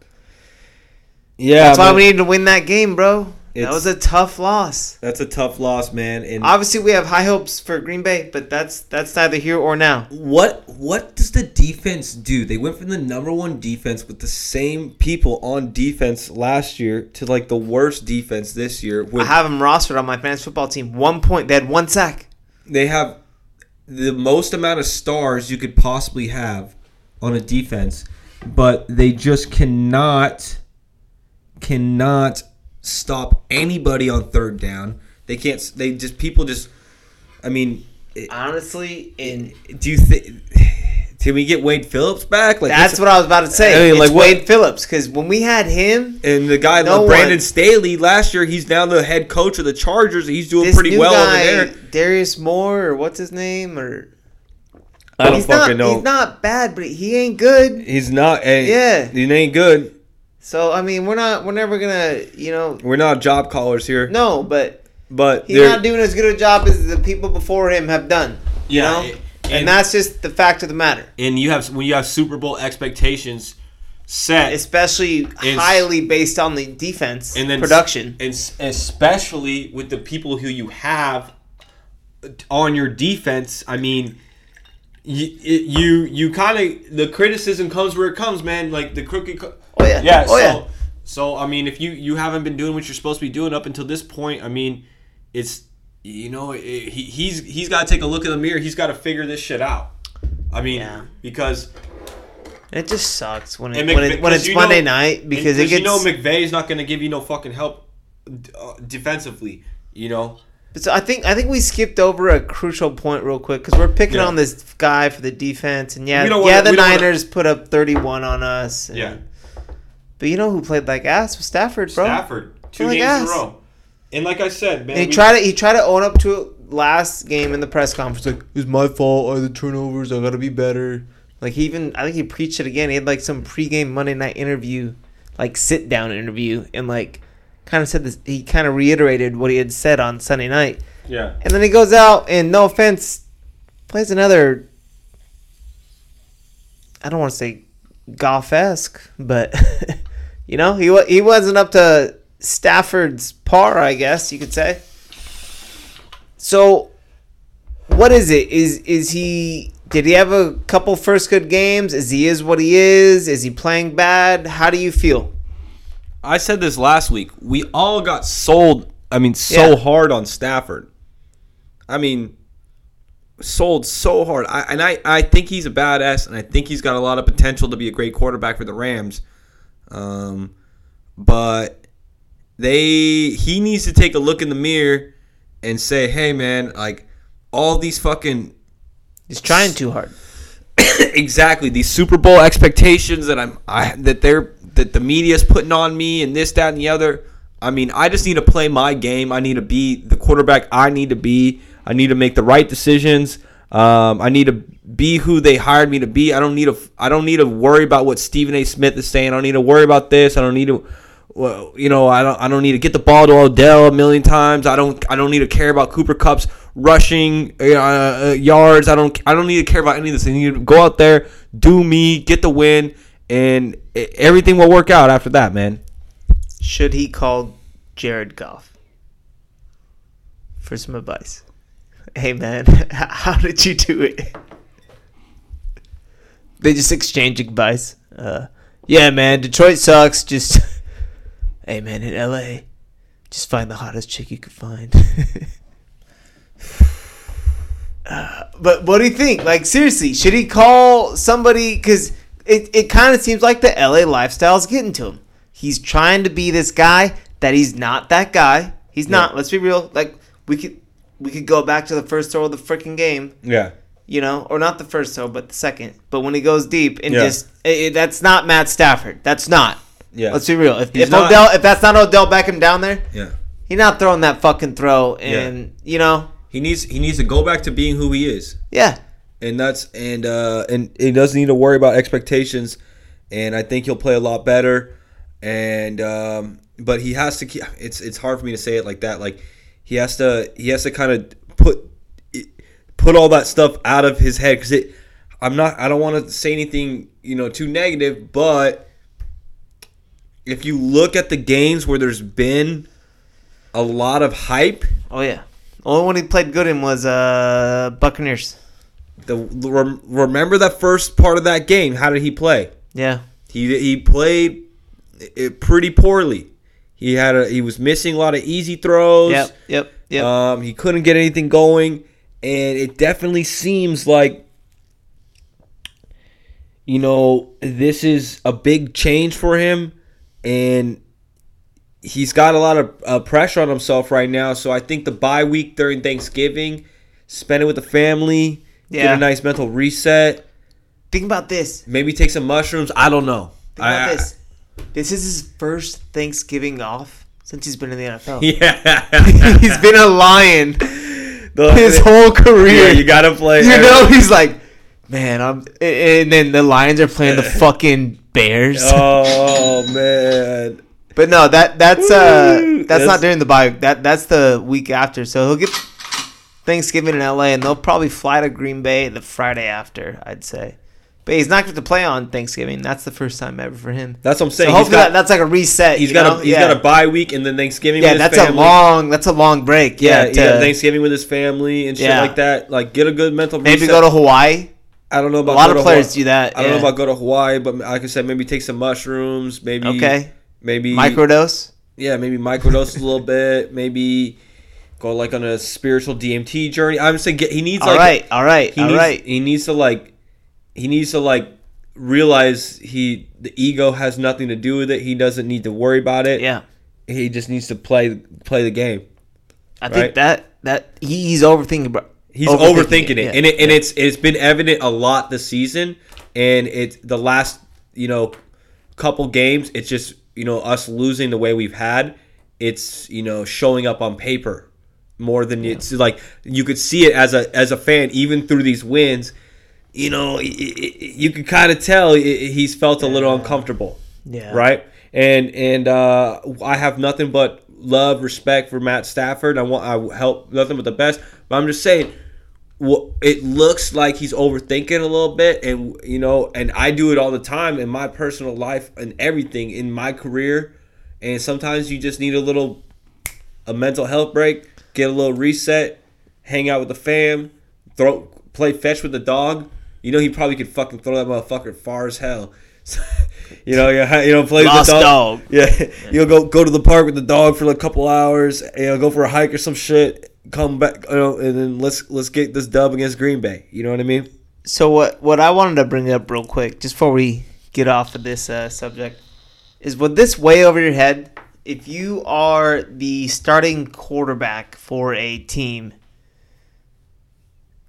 yeah,
That's why we need to win that game, bro. That was a tough loss.
that's a tough loss, man. And
Obviously, we have high hopes for Green Bay, but that's that's neither here or now.
what what does the defense do? They went from the number one defense with the same people on defense last year to like the worst defense this year.
I have them rostered on my fantasy football team. One point. They had one sack.
they have the most amount of stars you could possibly have on a defense, but they just cannot cannot stop anybody on third down. They can't. They just people just. I mean, it-
Honestly, in
do you think? Can we get Wade Phillips back? Like
that's what I was about to say.
I mean,
it's
like, what-
Wade Phillips because when we had him,
And the guy,
No
like Brandon
one-
Staley, last year he's now the head coach of the Chargers. He's doing
this
pretty
new
well
guy,
over there.
Darius Moore or what's his name or
I don't
he's
fucking
not,
know.
He's not bad, but he ain't good.
He's not. eh,
Yeah.
he ain't good.
So I mean, we're not. We're never gonna. You know.
We're not job callers here,
No, but
but
he's not doing as good a job as the people before him have done. You
Yeah,
know?
and-
and, that's just the fact of the matter.
and you have when you have Super Bowl expectations set,
Especially
It's-
highly based on the defense
and then
production.
and especially with the people who you have on your defense. I mean, you you you kind of the criticism comes where it comes, man. Like the crooked.
Oh yeah.
yeah.
Oh
so,
yeah.
So I mean, if you you haven't been doing what you're supposed to be doing up until this point, I mean, it's you know it, he, he's he's got to take a look in the mirror. He's got to figure this shit out. I mean,
Yeah.
because
It just sucks when it, when, it, when it's Monday
know-
night because it
you
gets.
know McVay's not going to give you no fucking help uh, defensively. You know,
So I think I think we skipped over a crucial point real quick because we're picking
Yeah.
on this guy for the defense, and yeah, yeah,
wanna-
the
don't wanna-
Niners put up thirty-one on us. and-
yeah.
But you know who played like ass was Stafford, bro.
Stafford, two
Like
games
ass.
in a row, and like I said, man,
And he
we-
tried to he tried to own up to it last game in the press conference. Like it's my fault. Had the turnovers. I gotta be better. Like he even I think he preached it again. He had like some pregame Monday night interview, like sit down interview, and like kind of said this. He kind of reiterated what he had said on Sunday night.
yeah,
And then he goes out and no offense, plays another. I don't want to say golf esque, but you know he he wasn't up to Stafford's par, I guess you could say. So, what is it? Is is he? Did he have a couple first good games? Is he is what he is? Is he playing bad? How do you feel?
I said this last week. We all got sold. I mean, so
Yeah.
hard on Stafford. I mean, sold so hard. I, and I, I think he's a badass, and I think he's got a lot of potential to be a great quarterback for the Rams. Um, but they, he needs to take a look in the mirror and say, "Hey, man, like all these fucking
He's trying too hard.
exactly these Super Bowl expectations that I'm I, that they're that the media's putting on me and this that and the other. I mean, I just need to play my game. I need to be the quarterback I need to be. I need to make the right decisions. Um, I need to be who they hired me to be. I don't need to. I don't need to worry about what Stephen A. Smith is saying. I don't need to worry about this. I don't need to. Well, you know, I don't. I don't need to get the ball to Odell a million times. I don't. I don't need to care about Cooper Kupp's rushing uh, uh, yards. I don't. I don't need to care about any of this. I need to go out there, do me, get the win, and everything will work out after that, man.
Should he call Jared Goff for some advice? Hey man, how did you do it? They just exchange advice. Uh, yeah, man, Detroit sucks. Just hey man, in LA, just find the hottest chick you can find. But what do you think? Like seriously, should he call somebody? Because it, it kind of seems like the LA lifestyle is getting to him. He's trying to be this guy that he's not that guy. He's not. Let's be real. Like we could we could go back to the first throw of the freaking game,
Yeah.
You know, or not the first throw, but the second. But when he goes deep and
Yeah.
just it, that's not Matt Stafford. That's not.
Yeah.
Let's be real. If, if
not-
Odell, if that's not Odell Beckham down there,
Yeah.
he's not throwing that fucking throw. And you know,
He needs he needs to go back to being who he is.
yeah,
and that's and uh and he doesn't need to worry about expectations and i think he'll play a lot better and um but he has to keep it's it's hard for me to say it like that like he has to he has to kind of put all that stuff out of his head because it i'm not i don't want to say anything you know too negative but if you look at the games where there's been a lot of hype
oh yeah. Only one he played good in was uh Buccaneers.
the rem- remember that first part of that game how did he play
Yeah,
He he played it pretty poorly. He had a he was missing a lot of easy throws.
yep, yep, yep.
Um, he couldn't get anything going, and it definitely seems like you know this is a big change for him, and he's got a lot of uh, pressure on himself right now. So I think the bye week during Thanksgiving, spend it with the family, get a nice mental reset,
Think about this.
maybe take some mushrooms. I don't know.
Think about
I-
this. This is his first Thanksgiving off since he's been in the NFL.
Yeah.
he's been a lion
The-
his whole career.
Yeah, you gotta play.
You
every-
know, he's like, man, I'm. And then the Lions are playing the fucking Bears.
Oh man.
But no, that that's uh that's,
That's-
not during the bye. That that's the week after. So he'll get Thanksgiving in LA, and they'll probably fly to Green Bay the Friday after. I'd say, but he's not going to play on Thanksgiving. That's the first time ever for him.
That's what I'm saying. he's
hopefully
got,
that, that's like a reset.
He's got
know?
a he's
yeah.
got a bye week and then Thanksgiving.
yeah. That's
his
a long that's a long break.
Yeah,
Yeah, to
Thanksgiving with his family and shit
Yeah.
like that. Like get a good mental.
maybe
reset.
go to Hawaii.
I don't know about
A
lot
of players
Hawaii.
do that.
I don't know about go to Hawaii, but like I said, maybe take some mushrooms. Maybe
okay
Maybe
microdose.
Yeah, maybe microdose a little bit. Maybe go like on a spiritual DMT journey. I'm saying get, he needs
All
like
right, all right,
he
all
needs,
right.
He needs to like he needs to like realize he the ego has nothing to do with it. He doesn't need to worry about it.
Yeah,
He just needs to play play the game.
I think that that he's overthinking, bro.
He's overthinking, it,
yeah.
and it, and it's it's been evident a lot this season, and it's the last you know couple games. It's just you know us losing the way we've had. It's you know showing up on paper more than it's like you could see it as a as a fan even through these wins. You know, you can kind of tell he's felt a little uncomfortable
yeah,
right? And and uh, I have nothing but love, respect for Matt Stafford. I want I help nothing but the best. But I'm just saying, wh- it looks like he's overthinking a little bit, and you know, and I do it all the time in my personal life and everything in my career. And sometimes you just need a little a mental health break, get a little reset, hang out with the fam, throw play fetch with the dog. You know he probably could fucking throw that motherfucker far as hell. you know, you you know play
Lost
with the dog.
dog.
Yeah, you'll go go to the park with the dog for a couple hours. You know, go for a hike or some shit. Come back, you know, and then let's let's get this dub against Green Bay. You know what I mean?
So what what I wanted to bring up real quick, just before we get off of this uh, subject, is with this way over your head. If you are the starting quarterback for a team,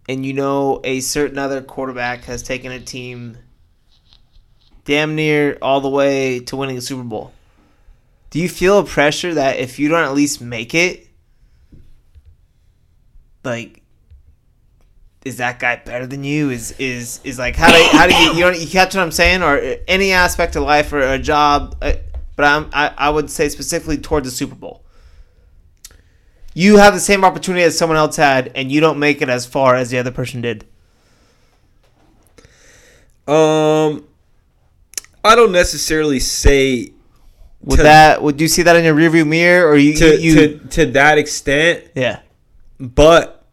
and you know a certain other quarterback has taken a team damn near all the way to winning a Super Bowl, do you feel a pressure that if you don't at least make it, like is that guy better than you? Is is is like how do how do you you you catch what I'm saying or any aspect of life or a job? uh, But I'm I, I would say specifically towards the Super Bowl. You have the same opportunity as someone else had, and you don't make it as far as the other person did.
Um, I don't necessarily say
Would
To-
that would you see that in your rearview mirror, or you
to
you,
to to that extent,
yeah
but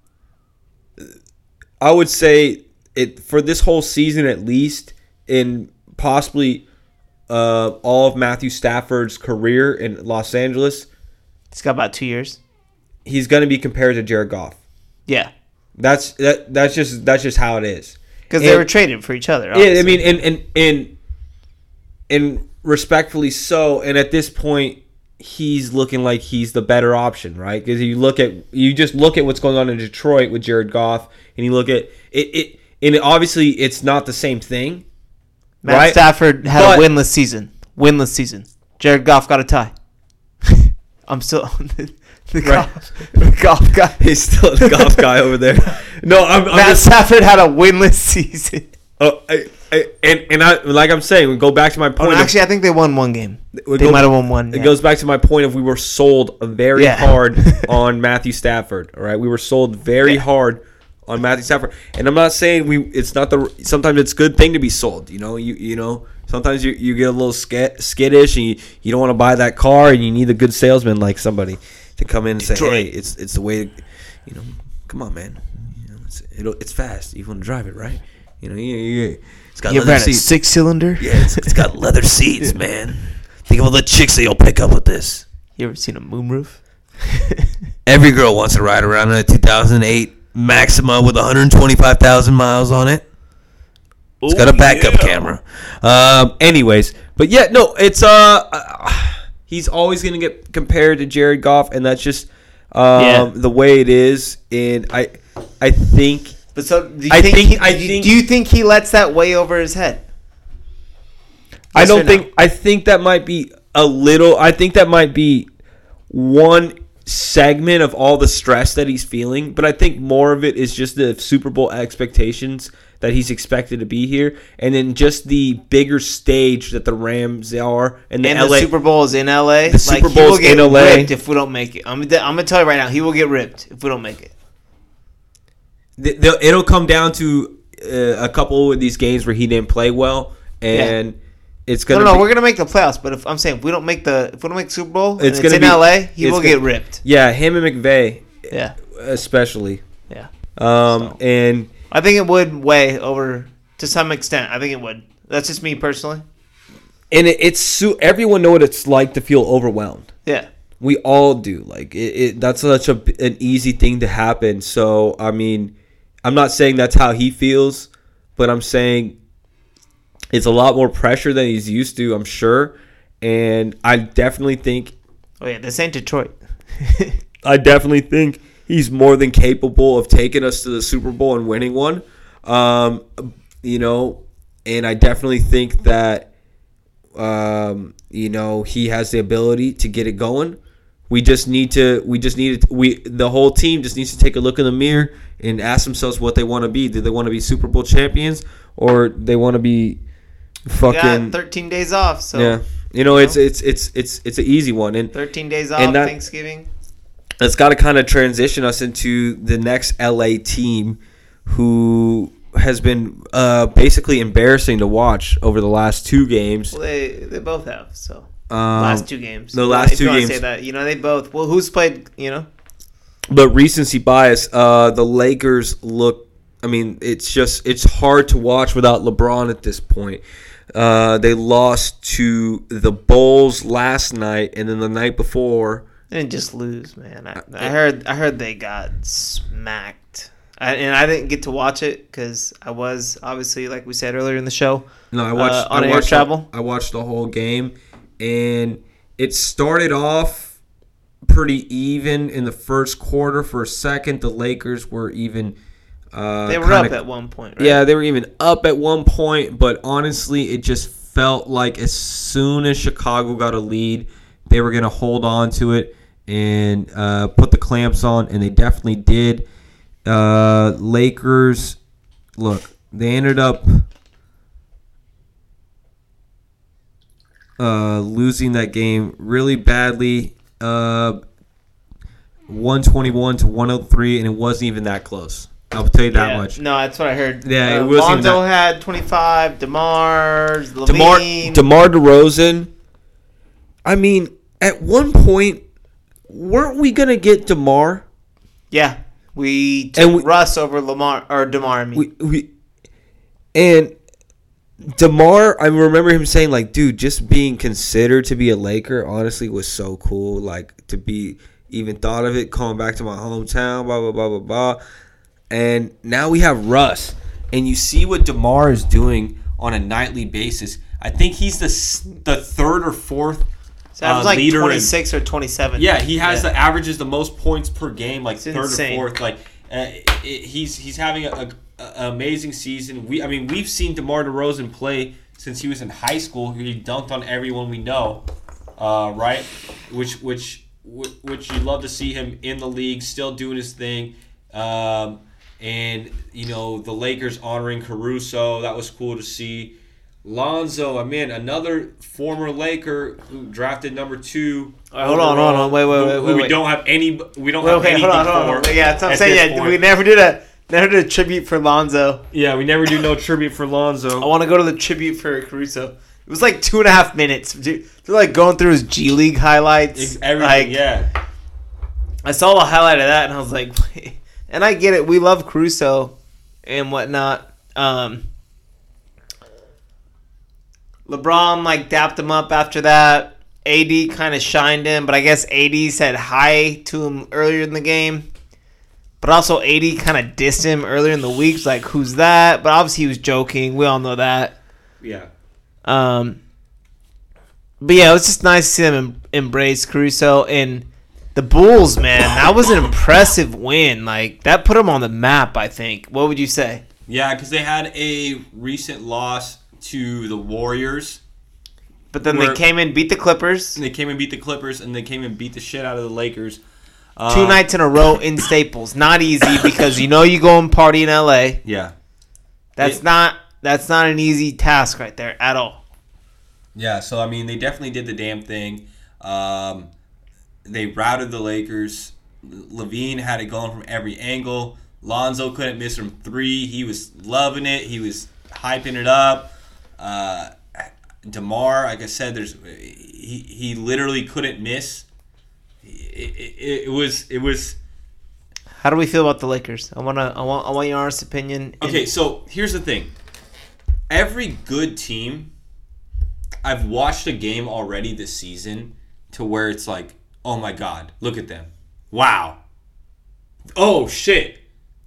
I would say it for this whole season at least, in possibly uh, all of Matthew Stafford's career in Los Angeles,
it's got about two years.
He's going to be compared to Jared Goff.
Yeah,
That's that. That's just that's just how it is.
because they were traded for each other.
Yeah, I mean, and and and and respectfully so. And at this point, he's looking like he's the better option, right? Because you look at you just look at what's going on in Detroit with Jared Goff, and you look at it. It and obviously it's not the same thing.
Matt
right?
Stafford had
But-
a winless season. Winless season. Jared Goff got a tie. I'm still the,
Right.
golf, the golf guy.
He's still the golf guy over there. No, I'm, I'm
Matt
just
Stafford had a winless season.
oh, I, I, and and I like I'm saying, we go back to my
Oh,
point. of-
actually, I think they won one game. They
go-
might have won one.
It
yeah.
goes back to my point of we were sold very
Yeah.
hard on Matthew Stafford. All right, we were sold very
Yeah.
hard on Matthew Stafford, and I'm not saying we. It's not the. Sometimes it's a good thing to be sold. You know, you you know. Sometimes you, you get a little skittish and you, you don't want to buy that car and you need a good salesman like somebody to come in and say, hey, it's it's the way, you know, come on, man. You know, it's it'll, it's fast. You want to drive it, right? You know, yeah, yeah. It's got
You
leather seats.
six cylinder?
Yeah, it's, it's got leather seats, man. Think of all the chicks that you'll pick up with this.
You ever seen a moonroof?
Every girl wants to ride around in a 2008 Maxima with 125,000 miles on it. It's got a backup camera. Um, anyways, but yeah, no, it's uh, uh, he's always gonna get compared to Jared Goff, and that's just um,
Yeah.
the way it is. And I, I think
But so, do you
I
think,
think-
he,
I
do you-
think-
do you think he lets that weigh over his head?
I
Yes or
don't
no?
think. I think that might be a little. I think that might be one segment of all the stress that he's feeling. But I think more of it is just the Super Bowl expectations that he's expected to be here, and then just the bigger stage that the Rams are, and the
And
LA.
the Super Bowl is in LA.
The Super
he
Bow's
will
in LA.
if we don't make it. I'm, I'm gonna tell you right now, he will get ripped if we don't make it.
th- they'll- it'll come down to uh, a couple of these games where he didn't play well, and it's gonna.
no,
be,
we're gonna make the playoffs. But if I'm saying if we don't make the if we don't make Super Bowl,
It's
it's, in
be-
LA, he will
gonna-
get ripped.
yeah, him and McVay,
Yeah,
especially.
yeah.
Um, and
I think it would weigh over to some extent. I think it would. That's just me personally.
and it, it's su- everyone know what it's like to feel overwhelmed.
Yeah.
We all do. Like it, it that's such a an easy thing to happen. So I mean, I'm not saying that's how he feels, but I'm saying it's a lot more pressure than he's used to. I'm sure, and I definitely think
Oh yeah, this ain't Detroit.
I definitely think he's more than capable of taking us to the Super Bowl and winning one. Um, you know, and I definitely think that um, you know he has the ability to get it going. We just need to. We just need to, We the whole team just needs to take a look in the mirror and ask themselves what they want to be. Do they want to be Super Bowl champions or they want to be fucking
13 days off, so
yeah? You know, it's it's it's it's it's an easy one and
13 days off.
That-
Thanksgiving.
It's got to kind of transition us into the next LA team who has been uh, basically embarrassing to watch over the last two games.
Well, they they both have. So
Um,
last two games.
the last
if
two
you
games.
Say that you know they both. Well, who's played? You know.
But recency bias, uh, the Lakers look. I mean, it's just it's hard to watch without LeBron at this point. Uh, they lost to the Bulls last night, and then the night before.
They didn't just lose, man. I, I heard I heard they got smacked, I, and I didn't get to watch it because I was obviously, like we said earlier in the show,
No, I watched
Uh, on
I
air
watched
travel?
The, I watched the whole game, and it started off pretty even in the first quarter. For a second, the Lakers were even. Uh,
they were
kinda-
up at one point. Right?
Yeah, they were even up at one point, but honestly, it just felt like as soon as Chicago got a lead, they were going to hold on to it and uh, put the clamps on, and they definitely did. Uh, Lakers, look, they ended up uh, losing that game really badly. Uh, 121 to 103, and it wasn't even that close. I'll tell you that
Yeah.
much.
No, that's what I heard.
Yeah, it
uh,
wasn't
Lonzo
that-
had 25. DeMar,
DeMar, DeMar DeRozan. I mean, at one point, weren't we gonna get DeMar?
yeah, we took
And we-
Russ over Lamar or DeMar. I mean,
We we and DeMar. I remember him saying like, "Dude, just being considered to be a Laker, honestly, was so cool. Like to be even thought of it, coming back to my hometown, blah blah blah blah blah." and now we have Russ, and you see what DeMar is doing on a nightly basis. I think he's the the third or fourth
So that was
uh,
like
leader in-
26 or 27.
yeah, he has
Yeah.
the averages the most points per game, like
It's
third
insane.
or fourth. Like uh, it, he's he's having a, a, a amazing season. We I mean we've seen DeMar DeRozan play since he was in high school. He dunked on everyone we know, uh, right? Which which which you love to see him in the league, still doing his thing. Um, and you know the Lakers honoring Caruso, that was cool to see. Lonzo, I mean, another former Laker who drafted number two.
right, hold on, hold on, wait, wait, wait,
who
wait,
we don't have any. We don't
Wait,
have
okay,
anything
hold on, hold on. Yeah, that's what I'm saying. Yeah, we never did a never did a tribute for Lonzo.
Yeah, we never do no tribute for Lonzo.
I want to go to the tribute for Caruso. It was like two and a half minutes. Dude, they're like going through his G League highlights.
Ex- Everything,
like,
yeah.
I saw the highlight of that and I was like, and I get it. We love Caruso and whatnot. Um, LeBron like dapped him up after that. AD kind of shined him, but I guess AD said hi to him earlier in the game. But also AD kind of dissed him earlier in the week. Like, who's that? But obviously he was joking. We all know that.
Yeah.
Um, but yeah, it was just nice to see them em- embrace Caruso and the Bulls. Man, that was an impressive win. Like that put them on the map. I think. What would you say?
Yeah, because they had a recent loss to the Warriors.
But then they came in, beat the Clippers
And they came and beat the Clippers, and they came and beat the shit out of the Lakers.
two
Um,
nights in a row in Staples. Not easy because you know you go and party in LA.
Yeah.
That's
It-
not that's not an easy task right there at all.
Yeah, so I mean, they definitely did the damn thing. Um, they routed the Lakers. LaVine had it going from every angle. Lonzo couldn't miss from three. He was loving it. He was hyping it up. Uh, DeMar, like I said, there's he, he literally couldn't miss. It, it, it was it was
How do we feel about the Lakers? I wanna I want I want your honest opinion.
Okay, so here's the thing. Every good team, I've watched a game already this season to where it's like, oh my god, look at them. Wow. Oh shit.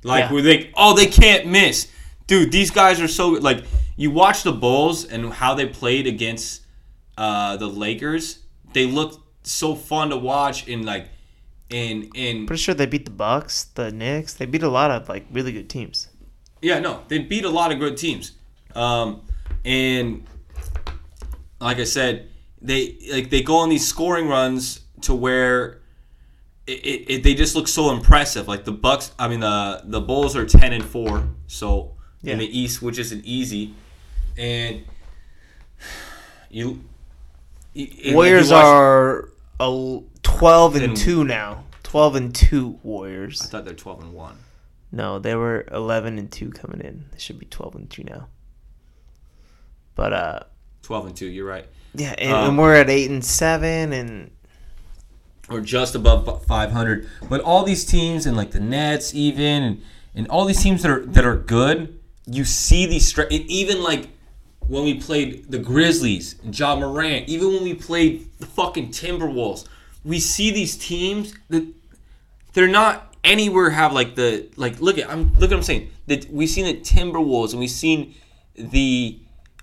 Like
Yeah.
we're like, oh they can't miss. Dude, these guys are so like you watch the Bulls and how they played against uh the Lakers, they looked so fun to watch and like and and
Pretty sure they beat the Bucks, the Knicks. They beat a lot of like really good teams.
Yeah, no, they beat a lot of good teams, um, and like I said, they like they go on these scoring runs to where it, it, it they just look so impressive. Like the Bucks, I mean the the Bulls are ten and four, so
Yeah.
in the East, which isn't easy, and you. you-
Warriors
you watch-
are a twelve and
And-
two now. Twelve and two Warriors.
I thought they're twelve and one.
No, they were eleven and two coming in. They should be twelve and two now. But uh,
Twelve and two. You're right.
yeah, and,
Um,
and we're at eight and seven, and
or just above 500. But all these teams and like the Nets, even and, and all these teams that are that are good, you see these stre- even like when we played the Grizzlies, Ja Morant, even when we played the fucking Timberwolves, we see these teams that they're not anywhere have like the like look at I'm look at what I'm saying. That we've seen the Timberwolves and we've seen the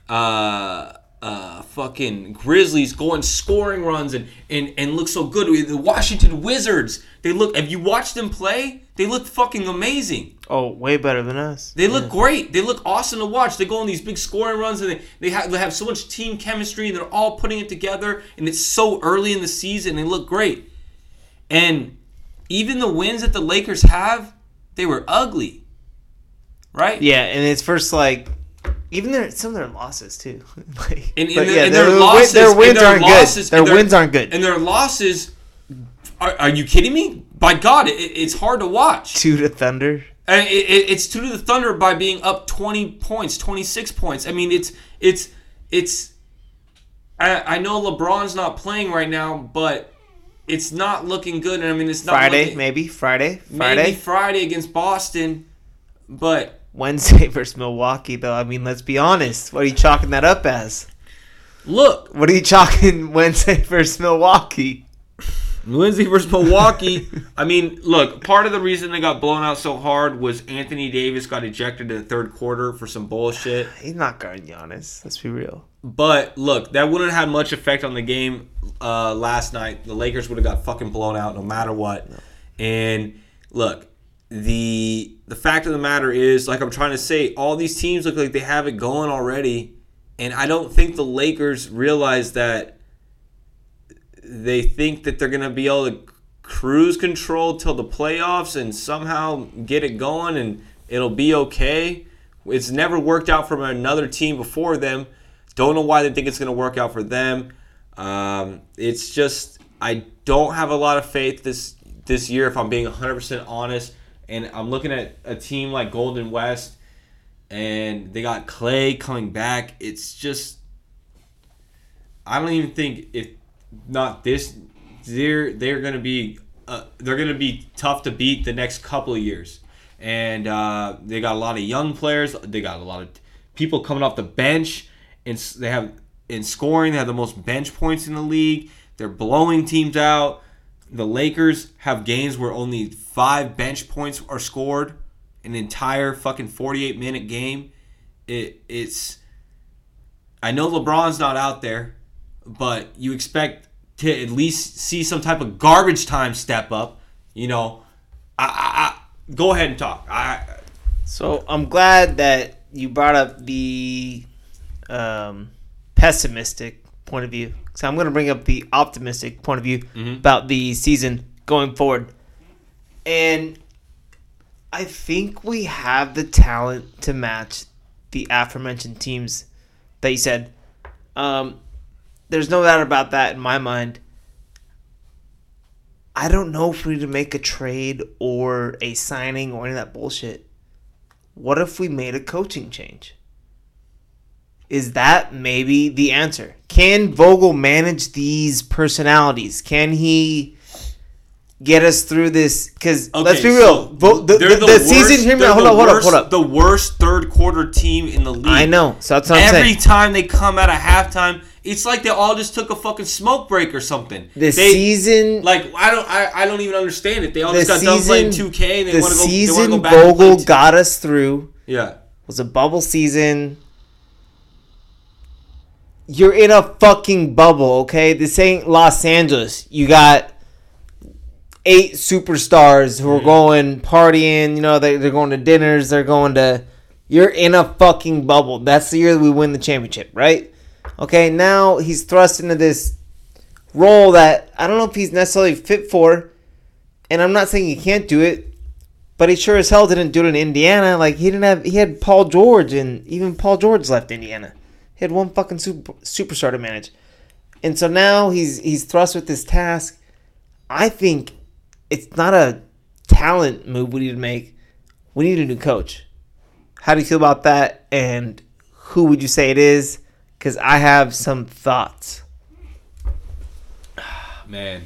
uh uh fucking Grizzlies going scoring runs and and and look so good. The Washington Wizards, they look. If you watch them play, they look fucking amazing.
oh, way better than us.
They look great. They look awesome to watch. They go on these big scoring runs and they, they have they have so much team chemistry and they're all putting it together and it's so early in the season. They look great. And even the wins that the Lakers have, they were ugly. Right?
Yeah, and it's first like even their some of their losses too. like,
And, and,
but
their,
yeah,
and their,
win-
losses,
their wins
their
aren't
losses-
good.
and
Their wins aren't good.
And their losses, are, are you kidding me? By God, it, it's hard to watch.
Two to Thunder.
And it, it, it's two to the Thunder by being up twenty points, twenty six points. I mean, it's it's it's. I, I know LeBron's not playing right now, but it's not looking good. And I mean, it's not
Friday,
looking-
maybe Friday.
maybe
Friday.
Friday against Boston, but
Wednesday versus Milwaukee, though. I mean, let's be honest. What are you chalking that up as?
look,
What are you chalking Wednesday versus Milwaukee?
Wednesday versus Milwaukee. I mean, look, part of the reason they got blown out so hard was Anthony Davis got ejected in the third quarter for some bullshit.
He's not guarding Giannis. Let's be real.
But look, that wouldn't have had much effect on the game uh, last night. The Lakers would have got fucking blown out no matter what. And look, the the fact of the matter is, like I'm trying to say, all these teams look like they have it going already, and I don't think the Lakers realize that they think that they're gonna be able to cruise control till the playoffs and somehow get it going and it'll be okay. It's never worked out for another team before them. Don't know why they think it's to work out for them. Um, it's just I don't have a lot of faith this this year if I'm being 100% honest. And I'm looking at a team like Golden West and they got Clay coming back. It's just I don't even think if not this they're they're to be uh, they're to be tough to beat the next couple of years. And uh, they got a lot of young players. They got a lot of people coming off the bench, and they have in scoring. They have the most bench points in the league. They're blowing teams out. The Lakers have games where only five bench points are scored, an entire fucking forty-eight minute game. It it's. I know LeBron's not out there, but you expect to at least see some type of garbage time step up. You know, I, I, I go ahead and talk. I
So I'm glad that you brought up the um, pessimistic point of view. So I'm going to bring up the optimistic point of view about the season going forward. And I think we have the talent to match the aforementioned teams that you said. Um, there's no doubt about that in my mind. I don't know if we need to make a trade or a signing or any of that bullshit. What if we made a coaching change? Is that maybe the answer? Can Vogel manage these personalities? Can he get us through this? Because let's be real,
so
Vo- the,
they're
the, the
worst-
season. Hear me out. Hold
the
up, hold up, hold up.
The worst third quarter team in the league.
I know. So that's what I'm
Every time they come out of halftime, it's like they all just took a fucking smoke break or something.
The
They-
season,
like I don't, I, I don't even understand it. They all
the
just got done playing 2K and they
the
want to go. To
season
go.
Vogel got us through
yeah.
was a bubble season. You're in a fucking bubble, okay? This ain't Los Angeles. You got eight superstars who are mm-hmm. going partying. You know, they, they're going to dinners. They're going to. You're in a fucking bubble. That's the year that we win the championship, right? Okay, now he's thrust into this role that I don't know if he's necessarily fit for. And I'm not saying he can't do it, but he sure as hell didn't do it in Indiana. Like he didn't have he had Paul George and even Paul George left Indiana. He had one fucking super superstar to manage. And so now he's he's thrust with this task. I think it's not a talent move we need to make. We need a new coach. How do you feel about that? And who would you say it is? Because I have some thoughts.
Man,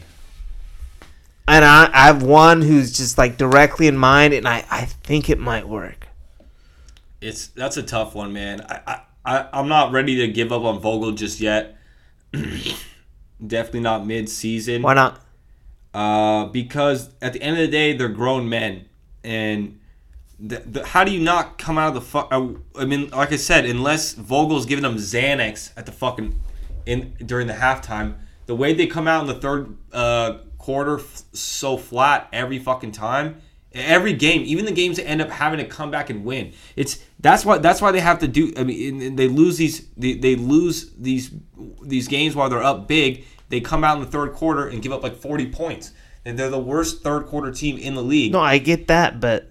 And I, I have one who's just like directly in mind, and I, I think it might work.
it's that's a tough one, man. I, I, I I'm not ready to give up on Vogel just yet. Definitely not mid season.
Why not?
uh, because at the end of the day, they're grown men, and the, the, how do you not come out of the fuck? I, I mean, like I said, unless Vogel's giving them Xanax at the fucking in during the halftime, the way they come out in the third uh, quarter f- so flat every fucking time. Every game, even the games that end up having to come back and win, it's that's why that's why they have to do. I mean, they lose these they, they lose these these games while they're up big. They come out in the third quarter and give up like forty points, and they're the worst third quarter team in the league.
No, I get that, but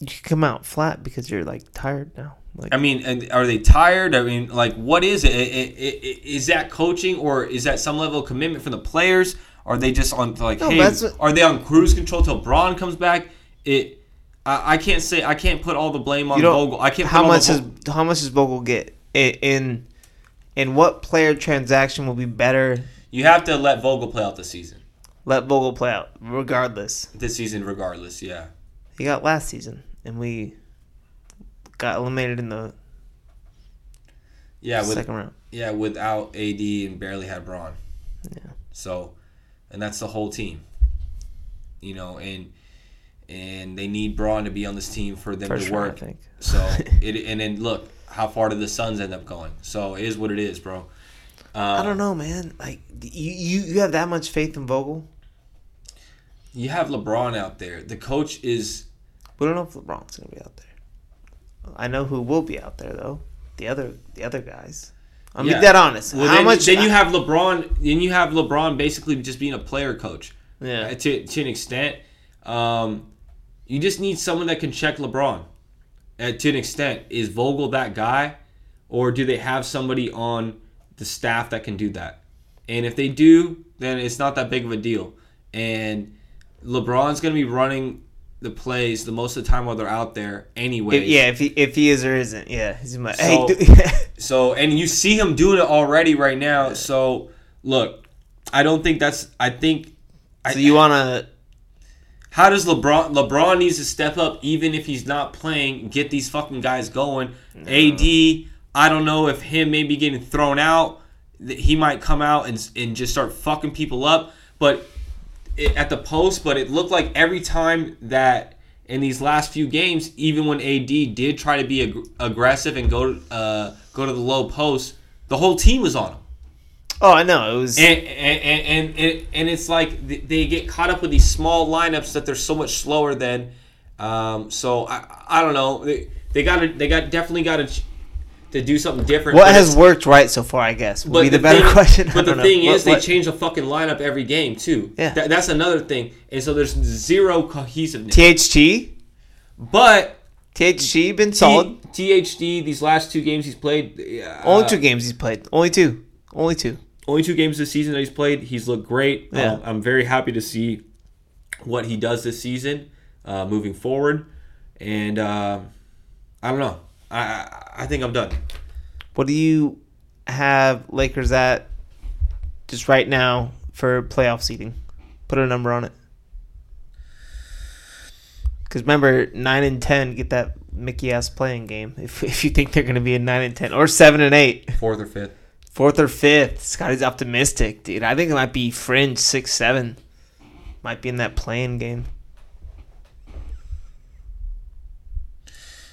you come out flat because you're like tired now. Like
I mean, are they tired? I mean, like, what is it? Is that coaching or is that some level of commitment from the players? Are they just on like,
No,
hey,
what-
are they on cruise control till Bron comes back? It, I, I can't say, I can't put all the blame on. Vogel. I can't.
how
all
much
the
does
Vo-
how much does Vogel get in? In what player transaction will be better?
you have to let Vogel play out the season.
Let Vogel play out, regardless.
This season, regardless, yeah.
He got last season, and we got eliminated in the
Yeah, with
second round.
yeah without AD and barely had Bron.
Yeah.
So, and that's the whole team. You know, and and they need Bron to be on this team for them
For
to
sure, I
work.
think.
So it and then look how far did the Suns end up going? So it is what it is, bro. Uh,
I don't know, man. Like you, you, you have that much faith in Vogel?
You have LeBron out there. The coach is
We don't know if LeBron's gonna be out there. I know who will be out there though. The other, the other guys. I'm
Yeah.
be dead honest.
well.
How
Then,
much?
then you have LeBron. Then you have LeBron basically just being a player coach.
Yeah.
Uh, to, to an extent. Um, you just need someone that can check LeBron. Uh, to an extent, is Vogel that guy, or do they have somebody on the staff that can do that? And if they do, then it's not that big of a deal. And LeBron's going to be running the plays the most of the time while they're out there anyway.
Yeah, if he if he is or isn't, yeah, he's my.
So-
hey,
So and you see him doing it already right now. So look, I don't think that's. I think.
so you wanna?
How does LeBron? LeBron needs to step up, even if he's not playing. Get these fucking guys going. AD. I don't know if him maybe getting thrown out. that He might come out and and just start fucking people up. But it, at the post, but it looked like every time that in these last few games, even when AD did try to be ag- aggressive and go uh, go to the low post, the whole team was on him.
Oh, I know it was.
And and, and, and, and it's like they get caught up with these small lineups that they're so much slower than. Um, so I, I don't know. They, they got to they got definitely got to to do something different.
what has worked right so far? I guess would be the, better
thing-
question. I
But the
don't know.
thing
What-
is, they change the fucking lineup every game too.
Yeah.
That- that's another thing, and so there's zero cohesiveness.
THT.
but
THT been
T-
solid.
THT these last two games he's played. Uh,
Only two games he's played. Only two. Only two.
Only two games this season that he's played. He's looked great.
Yeah.
Um, I'm very happy to see what he does this season, uh, moving forward. And uh, I don't know. I, I I think I'm done.
What do you have Lakers at just right now for playoff seeding? Put a number on it. Because remember, nine and ten get that Mickey ass play-in game. If if you think they're going to be a nine and ten or seven and eight,
Fourth or fifth.
Fourth or fifth, Scotty's optimistic, dude. I think it might be fringe six seven. Might be in that play-in game.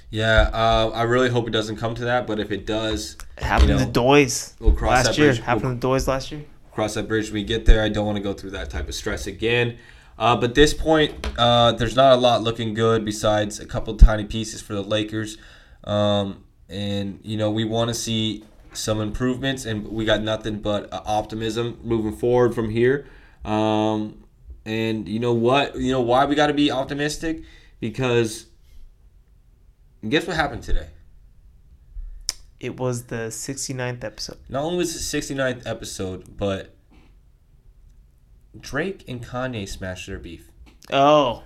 Yeah, uh, I really hope it doesn't come to that. But if it does,
It happened
You
to
know,
Doys
we'll cross
last year.
bridge.
Happened
We'll-
to Doys last year.
cross that bridge when we get there. I don't want to go through that type of stress again. Uh, but this point, uh, there's not a lot looking good besides a couple tiny pieces for the Lakers. Um, and, you know, we want to see some improvements, and we got nothing but uh, optimism moving forward from here. Um, and you know what? You know why we got to be optimistic? Because guess what happened today?
It was the 69th episode.
Not only was it the 69th episode, but Drake and Kanye smashed their beef.
Oh,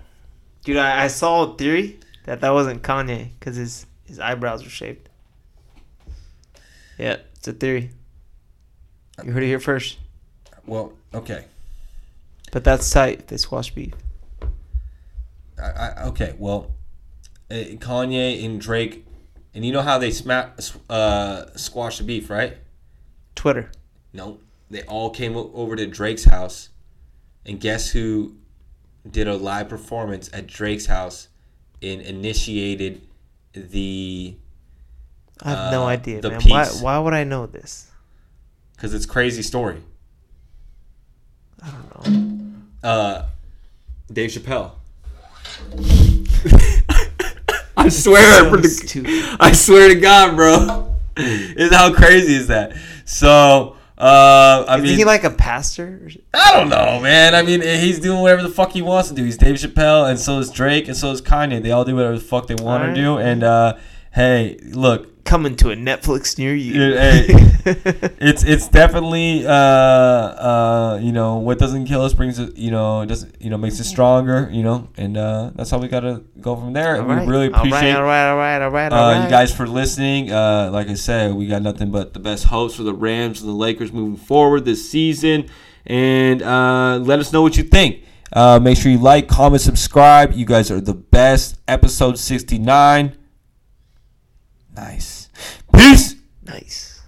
dude, I, I saw a theory that that wasn't Kanye because his his eyebrows were shaved. Yeah, it's a theory. You heard it here first.
Well, okay.
But that's tight. if They squash beef.
I, I, okay, well, uh, Kanye and Drake, and you know how they sma- uh, squashed the beef, right?
Twitter.
No, they all came o- over to Drake's house, and guess who did a live performance at Drake's house and initiated the
I have no
Uh,
idea,
the
man. Why
piece.
why would I know this?
because it's crazy story.
I don't know.
Uh, Dave Chappelle. I swear,
So
for the- I swear to God, bro. is how crazy is that? So, uh, I
Is
mean,
he like a pastor?
I don't know, man. I mean, he's doing whatever the fuck he wants to do. He's Dave Chappelle, and so is Drake, and so is Kanye. They all do whatever the fuck they want
Alright.
to do. And uh, hey, look,
Coming to a Netflix near you.
Yeah, it's it's definitely uh uh you know what doesn't kill us brings it you know it doesn't you know makes us stronger you know and uh that's how we gotta go from there.
All
we
right.
really
All right,
appreciate
all right, all right, all right, all
uh,
right.
you guys for listening. Uh, like I said, we got nothing but the best hopes for the Rams and the Lakers moving forward this season. And uh, let us know what you think. Uh, make sure you like, comment, subscribe. You guys are the best. Episode 69. Nice. Peace.
Nice.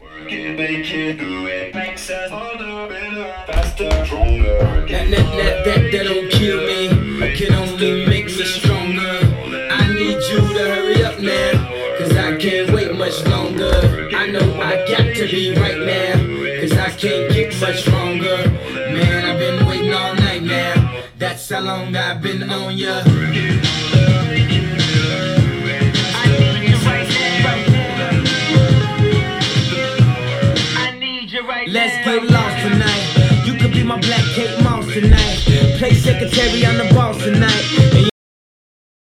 Work it, make it, do it. Makes us harder, better, faster.
That, that, that, that, that don't kill me, can only make me stronger. I need you to hurry up now, cause I can't wait much longer. I know I got to be right now, cause I can't get much stronger. Man, I've been waiting all night now, that's how long I've been on ya. Secretary, I'm the boss tonight.